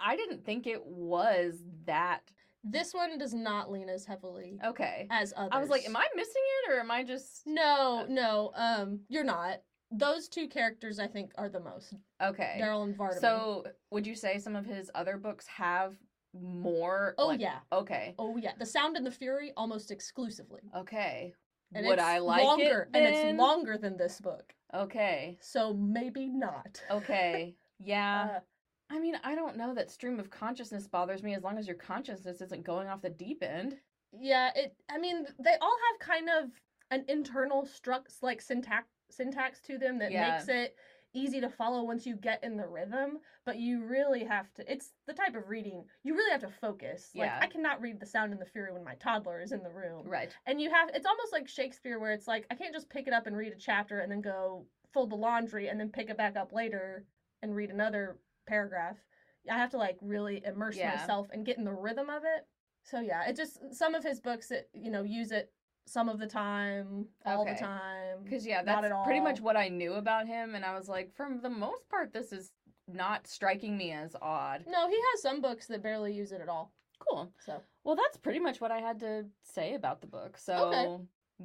I didn't think it was that This one does not lean as heavily okay. as others. I was like, am I missing it or am I just No, no. Um, you're not. Those two characters, I think, are the most okay? Daryl and Vardaman. So would you say some of his other books have more? oh like- yeah, Okay. oh yeah. The Sound and the Fury almost exclusively. Okay. And Would it's I like longer, it? And then? it's longer than this book, Okay. so maybe not. Okay. Yeah. Uh, I mean, I don't know that stream of consciousness bothers me as long as your consciousness isn't going off the deep end. yeah. It. I mean, they all have kind of an internal struct like syntax syntax to them that Yeah. makes it easy to follow once you get in the rhythm. But you really have to. It's the type of reading you really have to focus. Like Yeah. I cannot read The Sound and the Fury when my toddler is in the room. Right. And you have it's almost like Shakespeare where it's like I can't just pick it up and read a chapter and then go fold the laundry and then pick it back up later and read another paragraph. I have to like really immerse Yeah. myself and get in the rhythm of it. So yeah, it just some of his books that you know use it some of the time, all Okay. the time. Because, yeah, that's at pretty much what I knew about him. And I was like, for the most part, this is not striking me as odd. No, he has some books that barely use it at all. Cool. So Well, that's pretty much what I had to say about the book. So Okay.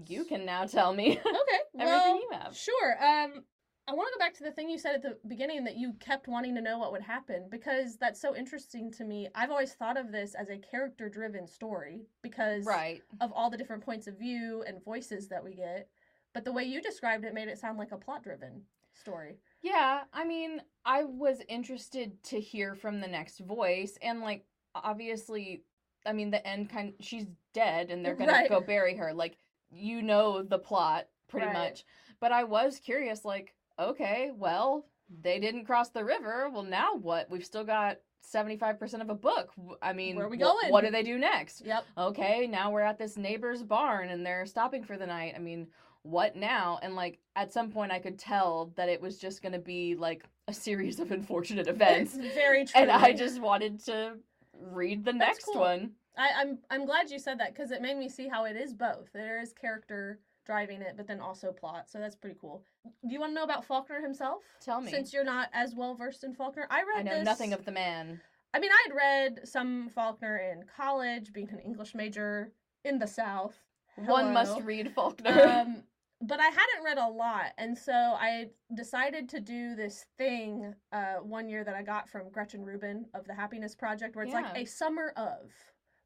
you can now tell me okay, everything well, you have. Sure. Um, I want to go back to the thing you said at the beginning that you kept wanting to know what would happen because that's so interesting to me. I've always thought of this as a character-driven story because Right. of all the different points of view and voices that we get. but the way you described it made it sound like a plot driven story. Yeah, I mean, I was interested to hear from the next voice, and like, obviously, I mean, the end kind. She's dead, and they're gonna go bury her. Like, you know the plot pretty Right. much. But I was curious, like, okay, well, they didn't cross the river. Well, now what? We've still got seventy five percent of a book. I mean, Where are we wh- going? What do they do next? Yep. okay, now we're at this neighbor's barn and they're stopping for the night. I mean, what now? And like at some point I could tell that it was just going to be like a series of unfortunate events. It's very true. and I just wanted to read the That's next cool. one. I, I'm I'm glad you said that because it made me see how it is both. There is character driving it, but then also plot. So that's pretty cool. Do you want to know about Faulkner himself? Tell me. Since you're not as well versed in Faulkner, I read. I know this- nothing of the man. I mean, I had read some Faulkner in college, being an English major in the South. One must read Faulkner. um, but I hadn't read a lot, and so I decided to do this thing uh, one year that I got from Gretchen Rubin of the Happiness Project, where it's like a summer of.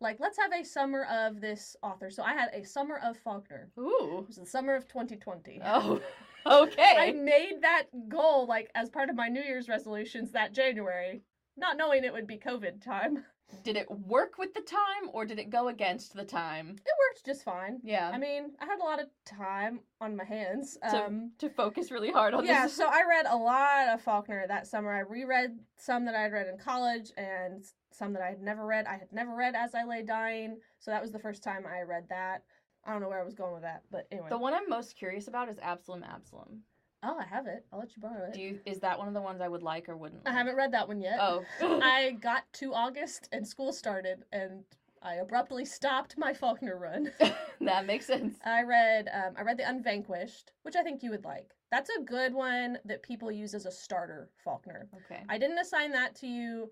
Like, let's have a summer of this author. So I had a summer of Faulkner. Ooh. It was the summer of 2020. Oh. Okay. I made that goal like as part of my New Year's resolutions that January, not knowing it would be COVID time. Did it work with the time or did it go against the time? It worked just fine. Yeah. I mean, I had a lot of time on my hands. to, Um, to focus really hard on this. yeah, this. so I read a lot of Faulkner that summer. I reread some that I had read in college and some that I had never read. I had never read As I Lay Dying, so that was the first time I read that. I don't know where I was going with that, but anyway. The one I'm most curious about is Absalom Absalom. Oh, I have it. I'll let you borrow it. Do you is that one of the ones I would like or wouldn't? I haven't read that one yet. Oh. I got to August and school started, and I abruptly stopped my Faulkner run. that makes sense. I read um, I read The Unvanquished, which I think you would like. That's a good one that people use as a starter Faulkner. Okay. I didn't assign that to you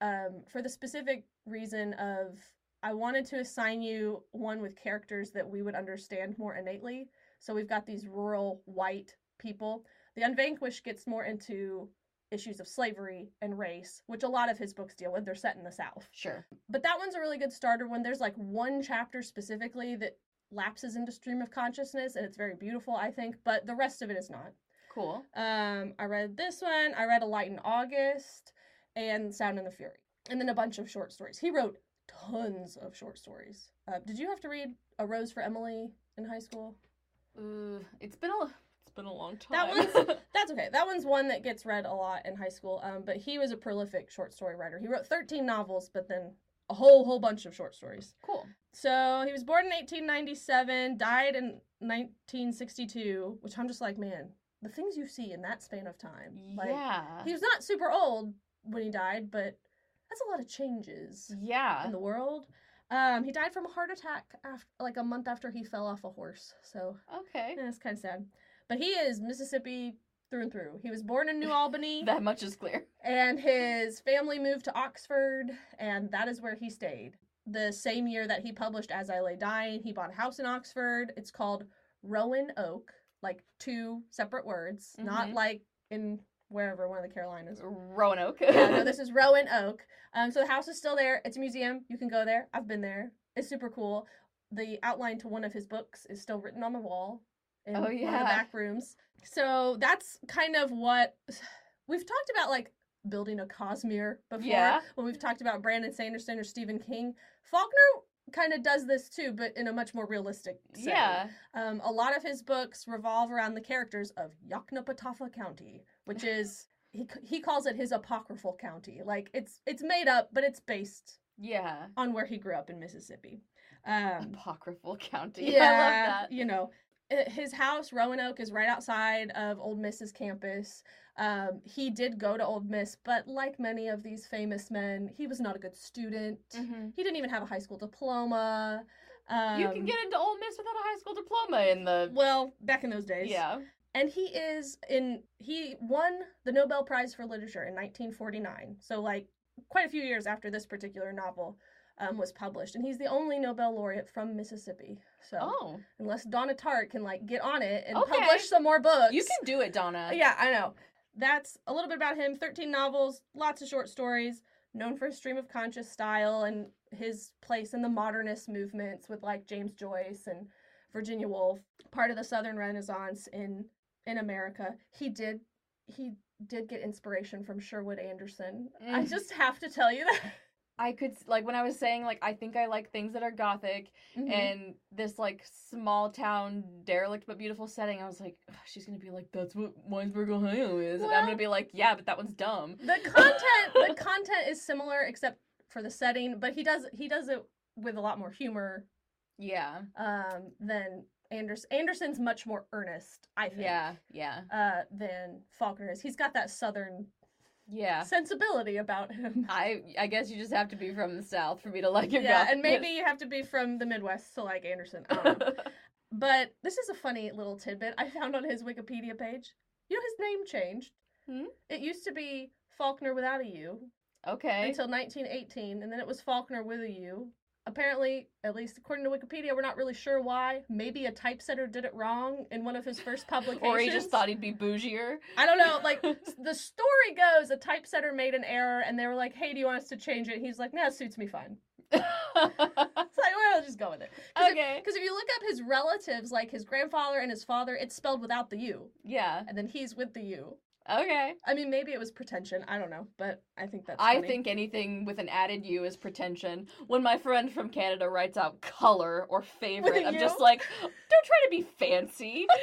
um, for the specific reason of I wanted to assign you one with characters that we would understand more innately. So we've got these rural white people. The Unvanquished gets more into issues of slavery and race, which a lot of his books deal with. They're set in the South. Sure. But that one's a really good starter when there's like one chapter specifically that lapses into stream of consciousness and it's very beautiful, I think, but the rest of it is not. Cool. Um, I read this one. I read A Light in August and Sound and the Fury, and then a bunch of short stories. He wrote tons of short stories. Uh, did you have to read A Rose for Emily in high school? Uh, it's been a it's been a long time. That one's- That's okay. That one's one that gets read a lot in high school. Um, but he was a prolific short story writer. He wrote 13 novels, but then a whole whole bunch of short stories. cool. So he was born in 1897, died in 1962, which I'm just like, man, the things you see in that span of time. Like, yeah. He was not super old when he died, but that's a lot of changes yeah. in the world. Um, he died from a heart attack after, like a month after he fell off a horse. So Okay. yeah, it's kind of sad. But he is Mississippi through and through. He was born in New Albany, That much is clear. and his family moved to Oxford, and that is where he stayed. The same year that he published As I Lay Dying, he bought a house in Oxford. It's called Rowan Oak, like two separate words, not Mhm. like in wherever one of the Carolinas. Roanoke. yeah, no, this is Rowan Oak. Um, so the house is still there. It's a museum. You can go there. I've been there. It's super cool. The outline to one of his books is still written on the wall in Oh, one of the yeah. back rooms. So that's kind of what we've talked about, like building a Cosmere before. Yeah. When we've talked about Brandon Sanderson or Stephen King, Faulkner kind of does this too, but in a much more realistic setting. yeah. Um, a lot of his books revolve around the characters of Yoknapatawpha County, which is he he calls it his apocryphal county. Like it's it's made up, but it's based Yeah. on where he grew up in Mississippi. Um, Apocryphal County. yeah, I love that. You know, his house Rowan Oak is right outside of Ole Miss's campus. Um, he did go to Ole Miss, but like many of these famous men, he was not a good student. Mhm. He didn't even have a high school diploma. Um, you can get into Ole Miss without a high school diploma in the. well back in those days. Yeah. and he is in he won the nobel prize for literature in 1949 so like quite a few years after this particular novel um, was published and he's the only nobel laureate from mississippi so Oh. unless donna tartt can like get on it and Okay. publish some more books You can do it, Donna. yeah i know that's a little bit about him 13 novels lots of short stories known for his stream of conscious style and his place in the modernist movements with like james joyce and Virginia Woolf, part of the Southern Renaissance in in America. He did he did get inspiration from Sherwood Anderson. I Mm. just have to tell you that. I could like when I was saying like I think I like things that are gothic Mhm. and this like small town derelict but beautiful setting. I was like, she's gonna be like, that's what Winesburg, Ohio is, and I'm gonna be like, yeah, but that one's dumb. the content the content is similar except for the setting, but he does he does it with a lot more humor Yeah, um than Anders Anderson's much more earnest, I think. yeah, yeah, Uh than Faulkner is. He's got that southern yeah. sensibility about him. I I guess you just have to be from the south for me to like your yeah, and maybe you have to be from the Midwest to like Anderson. I don't know. but this is a funny little tidbit I found on his Wikipedia page. You know his name changed. Hmm? It used to be Faulkner without a U okay. until 1918, and then it was Faulkner with a U. Apparently, at least according to Wikipedia, we're not really sure why. Maybe a typesetter did it wrong in one of his first publications. or he just thought he'd be bougier. I don't know. Like the story goes, a typesetter made an error, and they were like, "Hey, do you want us to change it?" He's like, "No, it suits me fine." It's like, well, I'll just go with it. Okay. Because okay. if, you look up his relatives, like his grandfather and his father, it's spelled without the U, Yeah. and then he's with the U. Okay. I mean, maybe it was pretension. I don't know, but I think that's. I funny. think anything with an added U is pretension. When my friend from Canada writes out color or favorite, I'm just like, don't try to be fancy.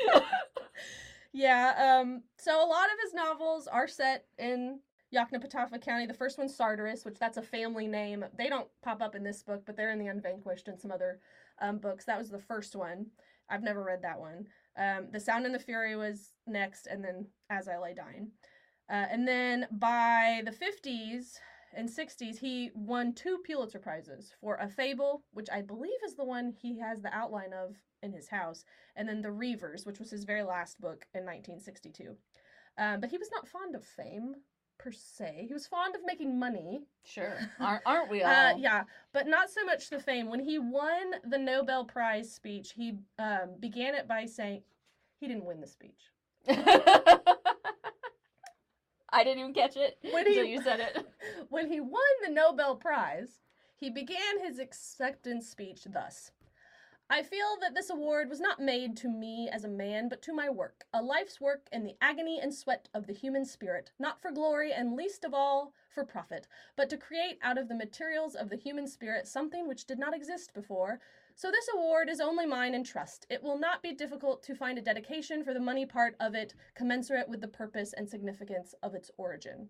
Yeah. Um. So a lot of his novels are set in Yoknapatawpha County. The first one's Sartoris, which that's a family name. They don't pop up in this book, but they're in the Unvanquished and some other um, books. That was the first one. I've never read that one. Um, the Sound and the Fury was next, and then As I Lay Dying. Uh, and then by the 50s and 60s, he won two Pulitzer Prizes for A Fable, which I believe is the one he has the outline of in his house, and then The Reivers, which was his very last book in 1962. Um, but he was not fond of fame per se. He was fond of making money. sure. Aren't, aren't we all? Uh, yeah, but not so much the fame. When he won the Nobel Prize speech, he um, began it by saying he didn't win the speech. I didn't even catch it When until you said it. when he won the Nobel Prize, he began his acceptance speech thus I feel that this award was not made to me as a man, but to my work, a life's work in the agony and sweat of the human spirit, not for glory and least of all for profit, but to create out of the materials of the human spirit something which did not exist before. So this award is only mine in trust. It will not be difficult to find a dedication for the money part of it commensurate with the purpose and significance of its origin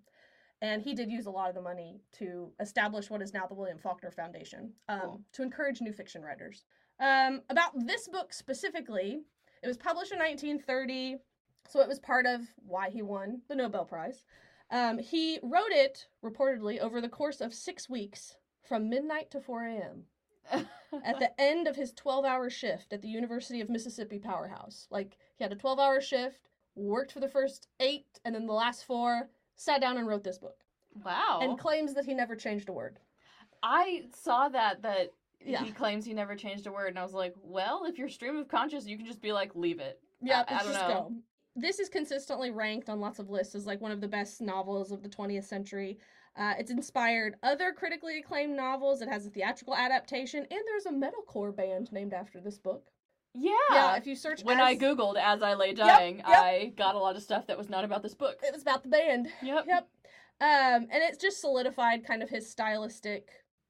and he did use a lot of the money to establish what is now the William Faulkner Foundation um, Cool. to encourage new fiction writers. Um, about this book specifically, it was published in 1930, so it was part of why he won the Nobel Prize. Um, he wrote it reportedly over the course of six weeks from midnight to 4 a.m. at the end of his 12 hour shift at the University of Mississippi Powerhouse. Like, he had a 12 hour shift, worked for the first eight, and then the last four, sat down and wrote this book. wow. And claims that he never changed a word. I saw that that Yeah. he claims he never changed a word, and I was like, well, if you're stream of conscious, you can just be like, leave it. Yeah, I- I don't know. go. This is consistently ranked on lots of lists as like one of the best novels of the 20th century. Uh, it's inspired other critically acclaimed novels. It has a theatrical adaptation, and there's a metalcore band named after this book. Yeah. yeah, if you search when as- I googled as I lay dying, yep. I got a lot of stuff that was not about this book. it was about the band. Yep. Yep. Um, and it's just solidified kind of his stylistic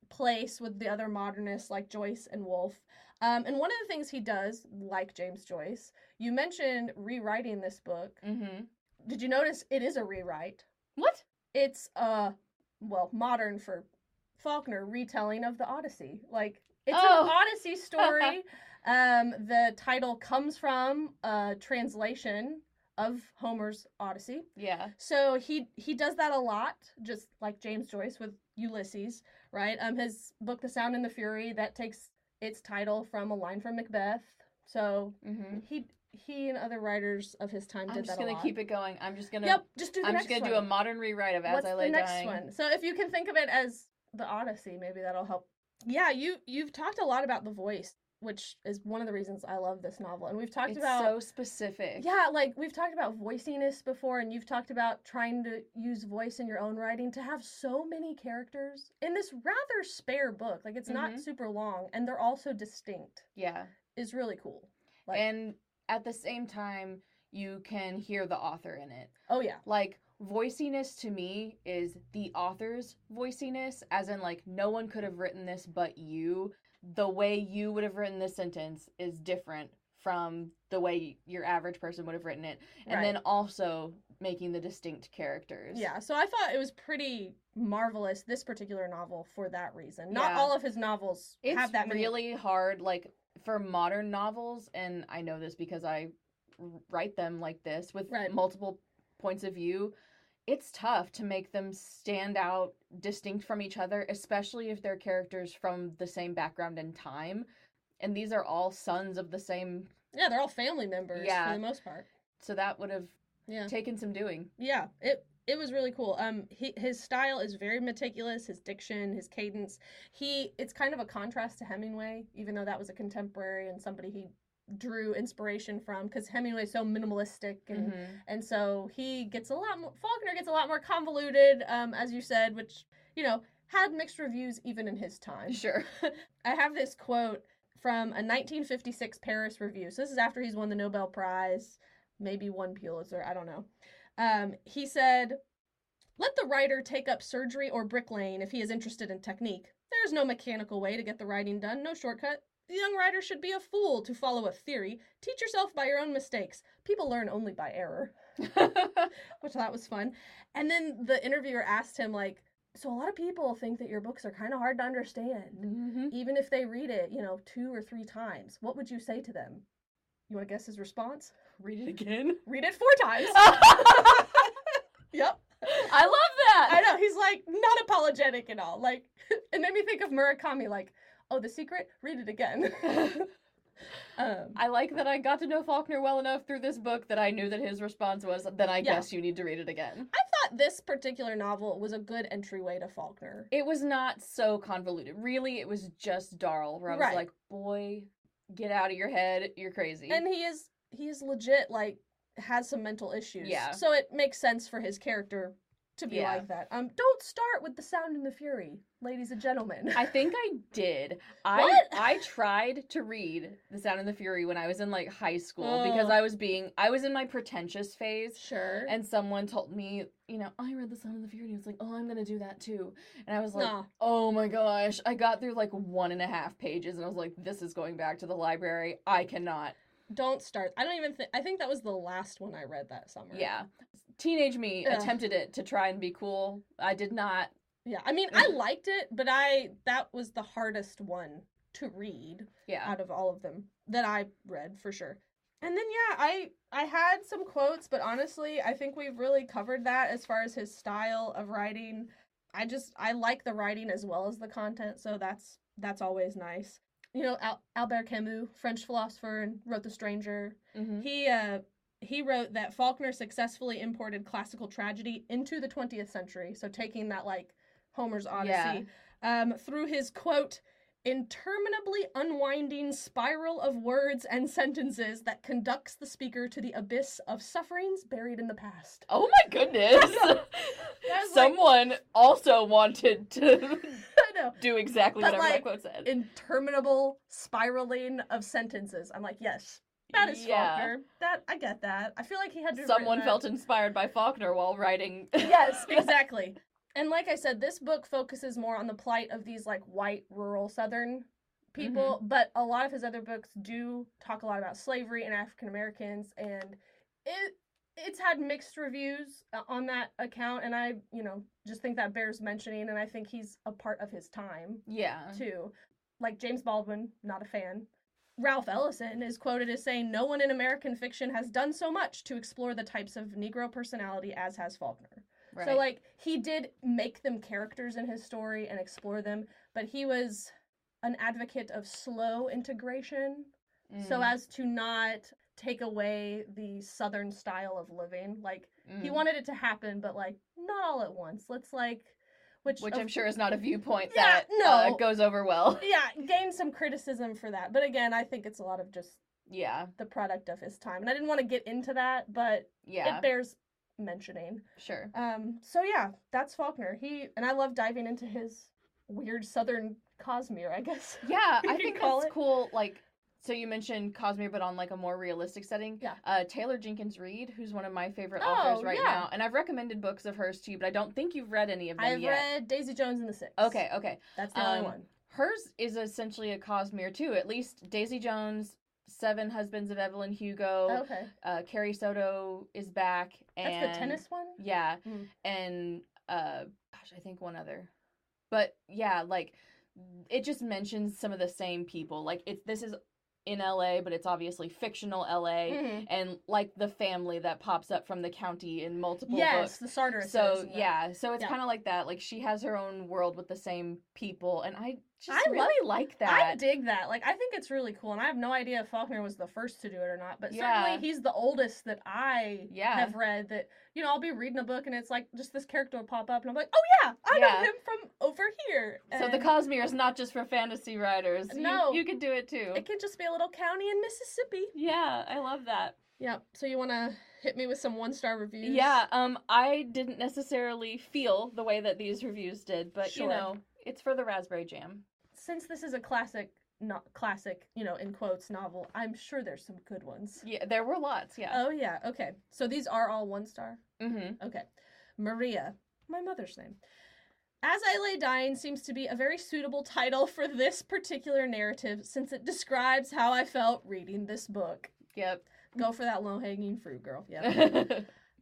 place with the other modernists like Joyce and Woolf. Um, and one of the things he does, like James Joyce, you mentioned rewriting this book. Mm-hmm. Did you notice it is a rewrite? What? It's a well, modern for Faulkner retelling of the Odyssey. Like it's Oh. an Odyssey story. um, the title comes from a translation of Homer's Odyssey. Yeah. So he he does that a lot, just like James Joyce with Ulysses, right? Um, his book *The Sound and the Fury* that takes its title from a line from Macbeth. So Mm-hmm. he he and other writers of his time I'm did just that gonna lot. keep it going. I'm just gonna. Yep, just do the I'm next just gonna one. do a modern rewrite of As What's I Lay the next Dying. one? So if you can think of it as the Odyssey, maybe that'll help. Yeah, you you've talked a lot about the voice, which is one of the reasons I love this novel, and we've talked It's about so specific. Yeah, like we've talked about voiciness before, and you've talked about trying to use voice in your own writing to have so many characters in this rather spare book. Like it's not Mhm. super long, and they're also distinct. Yeah. Is really cool. Like, and at the same time, you can hear the author in it. oh yeah, Like voiciness to me is the author's voiciness, as in like no one could have written this but you. The way you would have written this sentence is different from the way your average person would have written it. And then also making the distinct characters. yeah. So I thought it was pretty marvelous this particular novel for that reason. Not Yeah. all of his novels It's have that many. really hard, like for modern novels, and I know this because i write them like this with Right. multiple points of view. It's tough to make them stand out distinct from each other, especially if they're characters from the same background and time. And these are all sons of the same, Yeah, they're all family members Yeah. for the most part. so that would have Yeah. taken some doing. Yeah, it it was really cool. Um, he, his style is very meticulous. His diction, his cadence. He it's kind of a contrast to Hemingway, even though that was a contemporary and somebody he drew inspiration from. Because Hemingway's so minimalistic, and Mhm. and so he gets a lot more. Faulkner gets a lot more convoluted, um, as you said, which you know had mixed reviews even in his time. Sure. I have this quote from a 1956 Paris review. So this is after he's won the Nobel Prize, maybe won Pulitzer, I don't know. Um, he said, Let the writer take up surgery or bricklaying if he is interested in technique. There is no mechanical way to get the writing done, no shortcut. The young writer should be a fool to follow a theory. Teach yourself by your own mistakes. People learn only by error, which that was fun. And then the interviewer asked him, like, so a lot of people think that your books are kind of hard to understand Mhm. even if they read it, you know, two or three times, what would you say to them? You want to guess his response? Read it again. Read it four times. yep. I love that. I know. He's like not apologetic at all. Like, it made me think of Murakami. Like, oh, the secret. Read it again. um, I like that I got to know Faulkner well enough through this book that I knew that his response was, then I Yeah. guess you need to read it again. I thought this particular novel was a good entryway to Faulkner. It was not so convoluted. Really, it was just Darl, where I was Right. like, boy, get out of your head. You're crazy. and he is he is legit like has some mental issues. Yeah. So it makes sense for his character to be Yeah. like that. Um, don't start with the sound and the fury, ladies and gentlemen. I think I did. I What? I tried to read The Sound and the Fury when I was in like high school because Oh. I was being I was in my pretentious phase. sure. And someone told me, you know, I read The Sound and the Fury, and he was like, "Oh, I'm gonna do that too." And I was like. "Oh my gosh!" I got through like one and a half pages, and I was like, "This is going back to the library. I cannot." Don't start. I don't even think. I think that was the last one I read that summer. Yeah, teenage me Ugh. attempted it to try and be cool. I did not. Yeah. I mean, I liked it, but I that was the hardest one to read Yeah, out of all of them that I read for sure. And then yeah, I I had some quotes, but honestly, I think we've really covered that as far as his style of writing. I just I like the writing as well as the content, so that's that's always nice. You know, Al- Albert Camus, French philosopher, and wrote The Stranger. Mhm. He uh he wrote that Faulkner successfully imported classical tragedy into the 20th century, so taking that like Homer's Odyssey um, through his quote interminably unwinding spiral of words and sentences that conducts the speaker to the abyss of sufferings buried in the past. Oh my goodness! was like- Someone also wanted to do exactly But, whatever like, that quote said. Interminable spiraling of sentences. I'm like, yes, that is Yeah. Faulkner. That I get that. I feel like he had to. Someone felt inspired by Faulkner while writing. yes, exactly. And like I said, this book focuses more on the plight of these like white rural southern people, but a lot of his other books do talk a lot about slavery and African Americans and it it's had mixed reviews uh, on that account and I, you know, just think that bears mentioning and I think he's a part of his time yeah. too. Like James Baldwin, not a fan. Ralph Ellison is quoted as saying, No one in American fiction has done so much to explore the types of Negro personality as has Faulkner. Right. So, like, he did make them characters in his story and explore them, but he was an advocate of slow integration so Mm, as to not take away the Southern style of living. Like, he mm. wanted it to happen, but, like, not all at once. Let's, like, which, which of I'm sure is not a viewpoint Yeah, that uh, goes over well. yeah, gained some criticism for that. But again, I think it's a lot of just Yeah, the product of his time. And I didn't want to get into that, but yeah, it bears mentioning. sure. Um, so yeah, that's Faulkner. He and I love diving into his weird southern cosmere, I guess. Yeah, I think call that's it. cool. Like So you mentioned Cosmere, but on like a more realistic setting. Yeah. Uh, Taylor Jenkins Reid, who's one of my favorite Oh, authors right yeah. now, and I've recommended books of hers to you, but I don't think you've read any of them I've yet. read Daisy Jones and the Six. Okay, okay. That's the only Um, one. Hers is essentially a Cosmere too. At least Daisy Jones, Seven Husbands of Evelyn Hugo, Okay. uh, Carrie Soto is back, That's the tennis one? Yeah, Mm. and uh, gosh, I think one other, but yeah, like it just mentions some of the same people. Like it's this is in L.A., but it's obviously fictional L.A. Mhm. And like the family that pops up from the county in multiple Yes, books. the Sartor. So yeah, so it's Yeah. kind of like that. Like she has her own world with the same people, and I I really like that. I dig that. Like, I think it's really cool, and I have no idea if Faulkner was the first to do it or not. But Yeah. certainly, he's the oldest that I Yeah. have read. That you know, I'll be reading a book, and it's like just this character will pop up, and I'm like, oh yeah, I Yeah. know him from over here. so the Cosmere is not just for fantasy writers. No. you, could do it too. it could just be a little county in Mississippi. Yeah, I love that. Yeah. So you want to hit me with some one star reviews? Yeah, um, I didn't necessarily feel the way that these reviews did, but Sure. you know, it's for the Raspberry Jam. Since this is a classic, not classic, you know, in quotes novel, I'm sure there's some good ones. Yeah, there were lots. Yeah. Oh yeah. Okay. So these are all one star. Mm-hmm. Okay. Maria, my mother's name. As I Lay Dying seems to be a very suitable title for this particular narrative since it describes how I felt reading this book. Yep. Go for that low hanging fruit, girl. Yeah.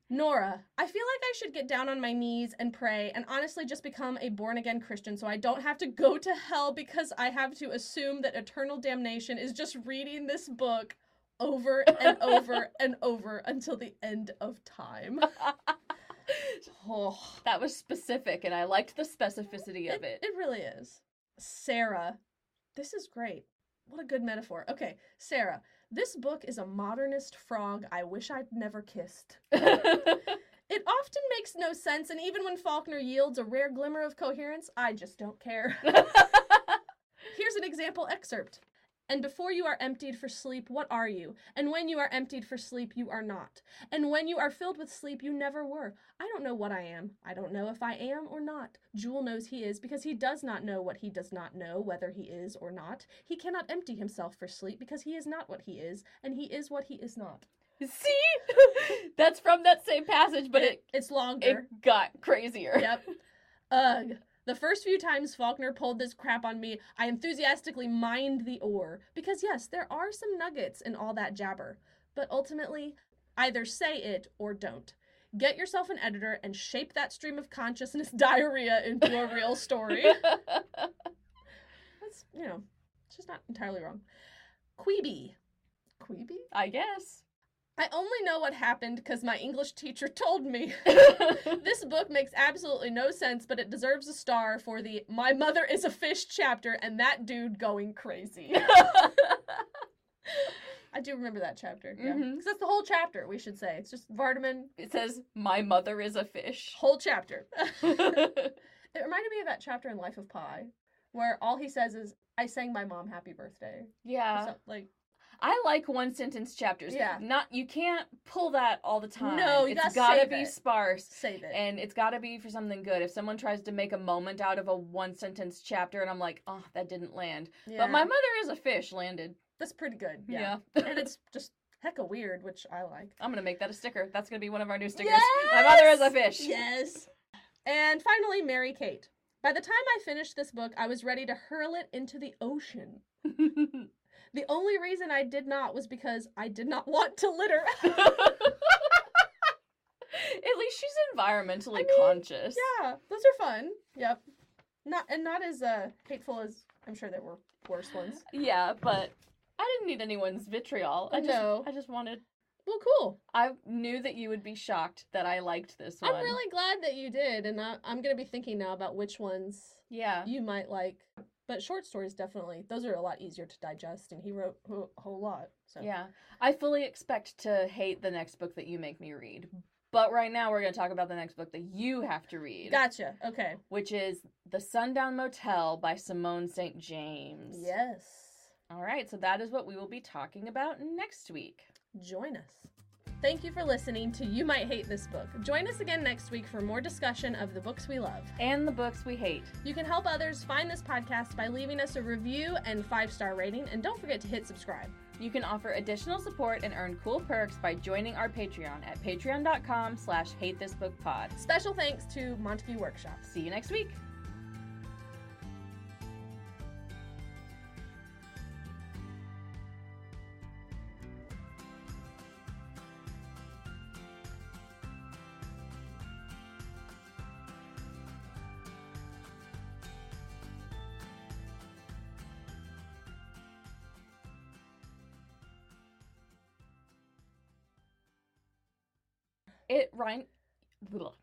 Nora, I feel like I should get down on my knees and pray and honestly just become a born again Christian so I don't have to go to hell because I have to assume that eternal damnation is just reading this book over and over and over until the end of time. Oh. that was specific, and I liked the specificity of it. It really is. Sarah, this is great. What a good metaphor. Okay, Sarah, this book is a modernist frog I wish I'd never kissed. It often makes no sense, and even when Faulkner yields a rare glimmer of coherence, I just don't care. Here's an example excerpt. And before you are emptied for sleep, what are you? And when you are emptied for sleep, you are not. And when you are filled with sleep, you never were. I don't know what I am. I don't know if I am or not. Jewel knows he is because he does not know what he does not know, whether he is or not. He cannot empty himself for sleep because he is not what he is, and he is what he is not. See, that's from that same passage, but it it's longer. it got crazier. yep. Ugh. The first few times Faulkner pulled this crap on me, I enthusiastically mined the ore. Because, yes, there are some nuggets in all that jabber. But ultimately, either say it or don't. Get yourself an editor and shape that stream of consciousness diarrhea into a real story. That's, you know, it's just not entirely wrong. Queeby. Queeby? I guess. I only know what happened because my English teacher told me. This book makes absolutely no sense, but it deserves a star for the My Mother is a Fish chapter and that dude going crazy. I do remember that chapter. Yeah. Mhm. 'Cause that's the whole chapter, we should say. It's just Vardaman, it says, "My mother is a fish." whole chapter. it reminded me of that chapter in Life of Pi where all he says is, I sang my mom happy birthday. Yeah, some- like, I like one sentence chapters. Yeah. not you can't pull that all the time. No, you it's gotta gotta save be it. sparse. save it. And it's got to be for something good. If someone tries to make a moment out of a one sentence chapter, and I'm like, oh, that didn't land. yeah. But my mother is a fish landed. That's pretty good. Yeah. Yeah. and it's just hecka weird, which I like. I'm going to make that a sticker. That's going to be one of our new stickers. My mother is a fish. Yes. And finally, Mary Kate. By the time I finished this book, I was ready to hurl it into the ocean. The only reason I did not was because I did not want to litter. At least she's environmentally I mean, conscious. yeah, those are fun. Yep. Not and not as uh, hateful as I'm sure there were worse ones. Yeah, but I didn't need anyone's vitriol. I just, No. I just wanted. Well, cool. I knew that you would be shocked that I liked this one. I'm really glad that you did, and I, I'm gonna be thinking now about which ones Yeah. you might like. But short stories definitely; those are a lot easier to digest, and he wrote a whole- lot. So Yeah. I fully expect to hate the next book that you make me read. But right now we're going to talk about the next book that you have to read, Gotcha. Okay. which is The Sundown Motel by Simone St. James. Yes. All right, so that is what we will be talking about next week. Join us. Thank you for listening to You Might Hate This Book. Join us again next week for more discussion of the books we love. And the books we hate. You can help others find this podcast by leaving us a review and five star rating, and don't forget to hit subscribe. You can offer additional support and earn cool perks by joining our Patreon at patreon.com slash hatethisbookpod. Special thanks to Montague Workshop. See you next week. Ryan. Blah.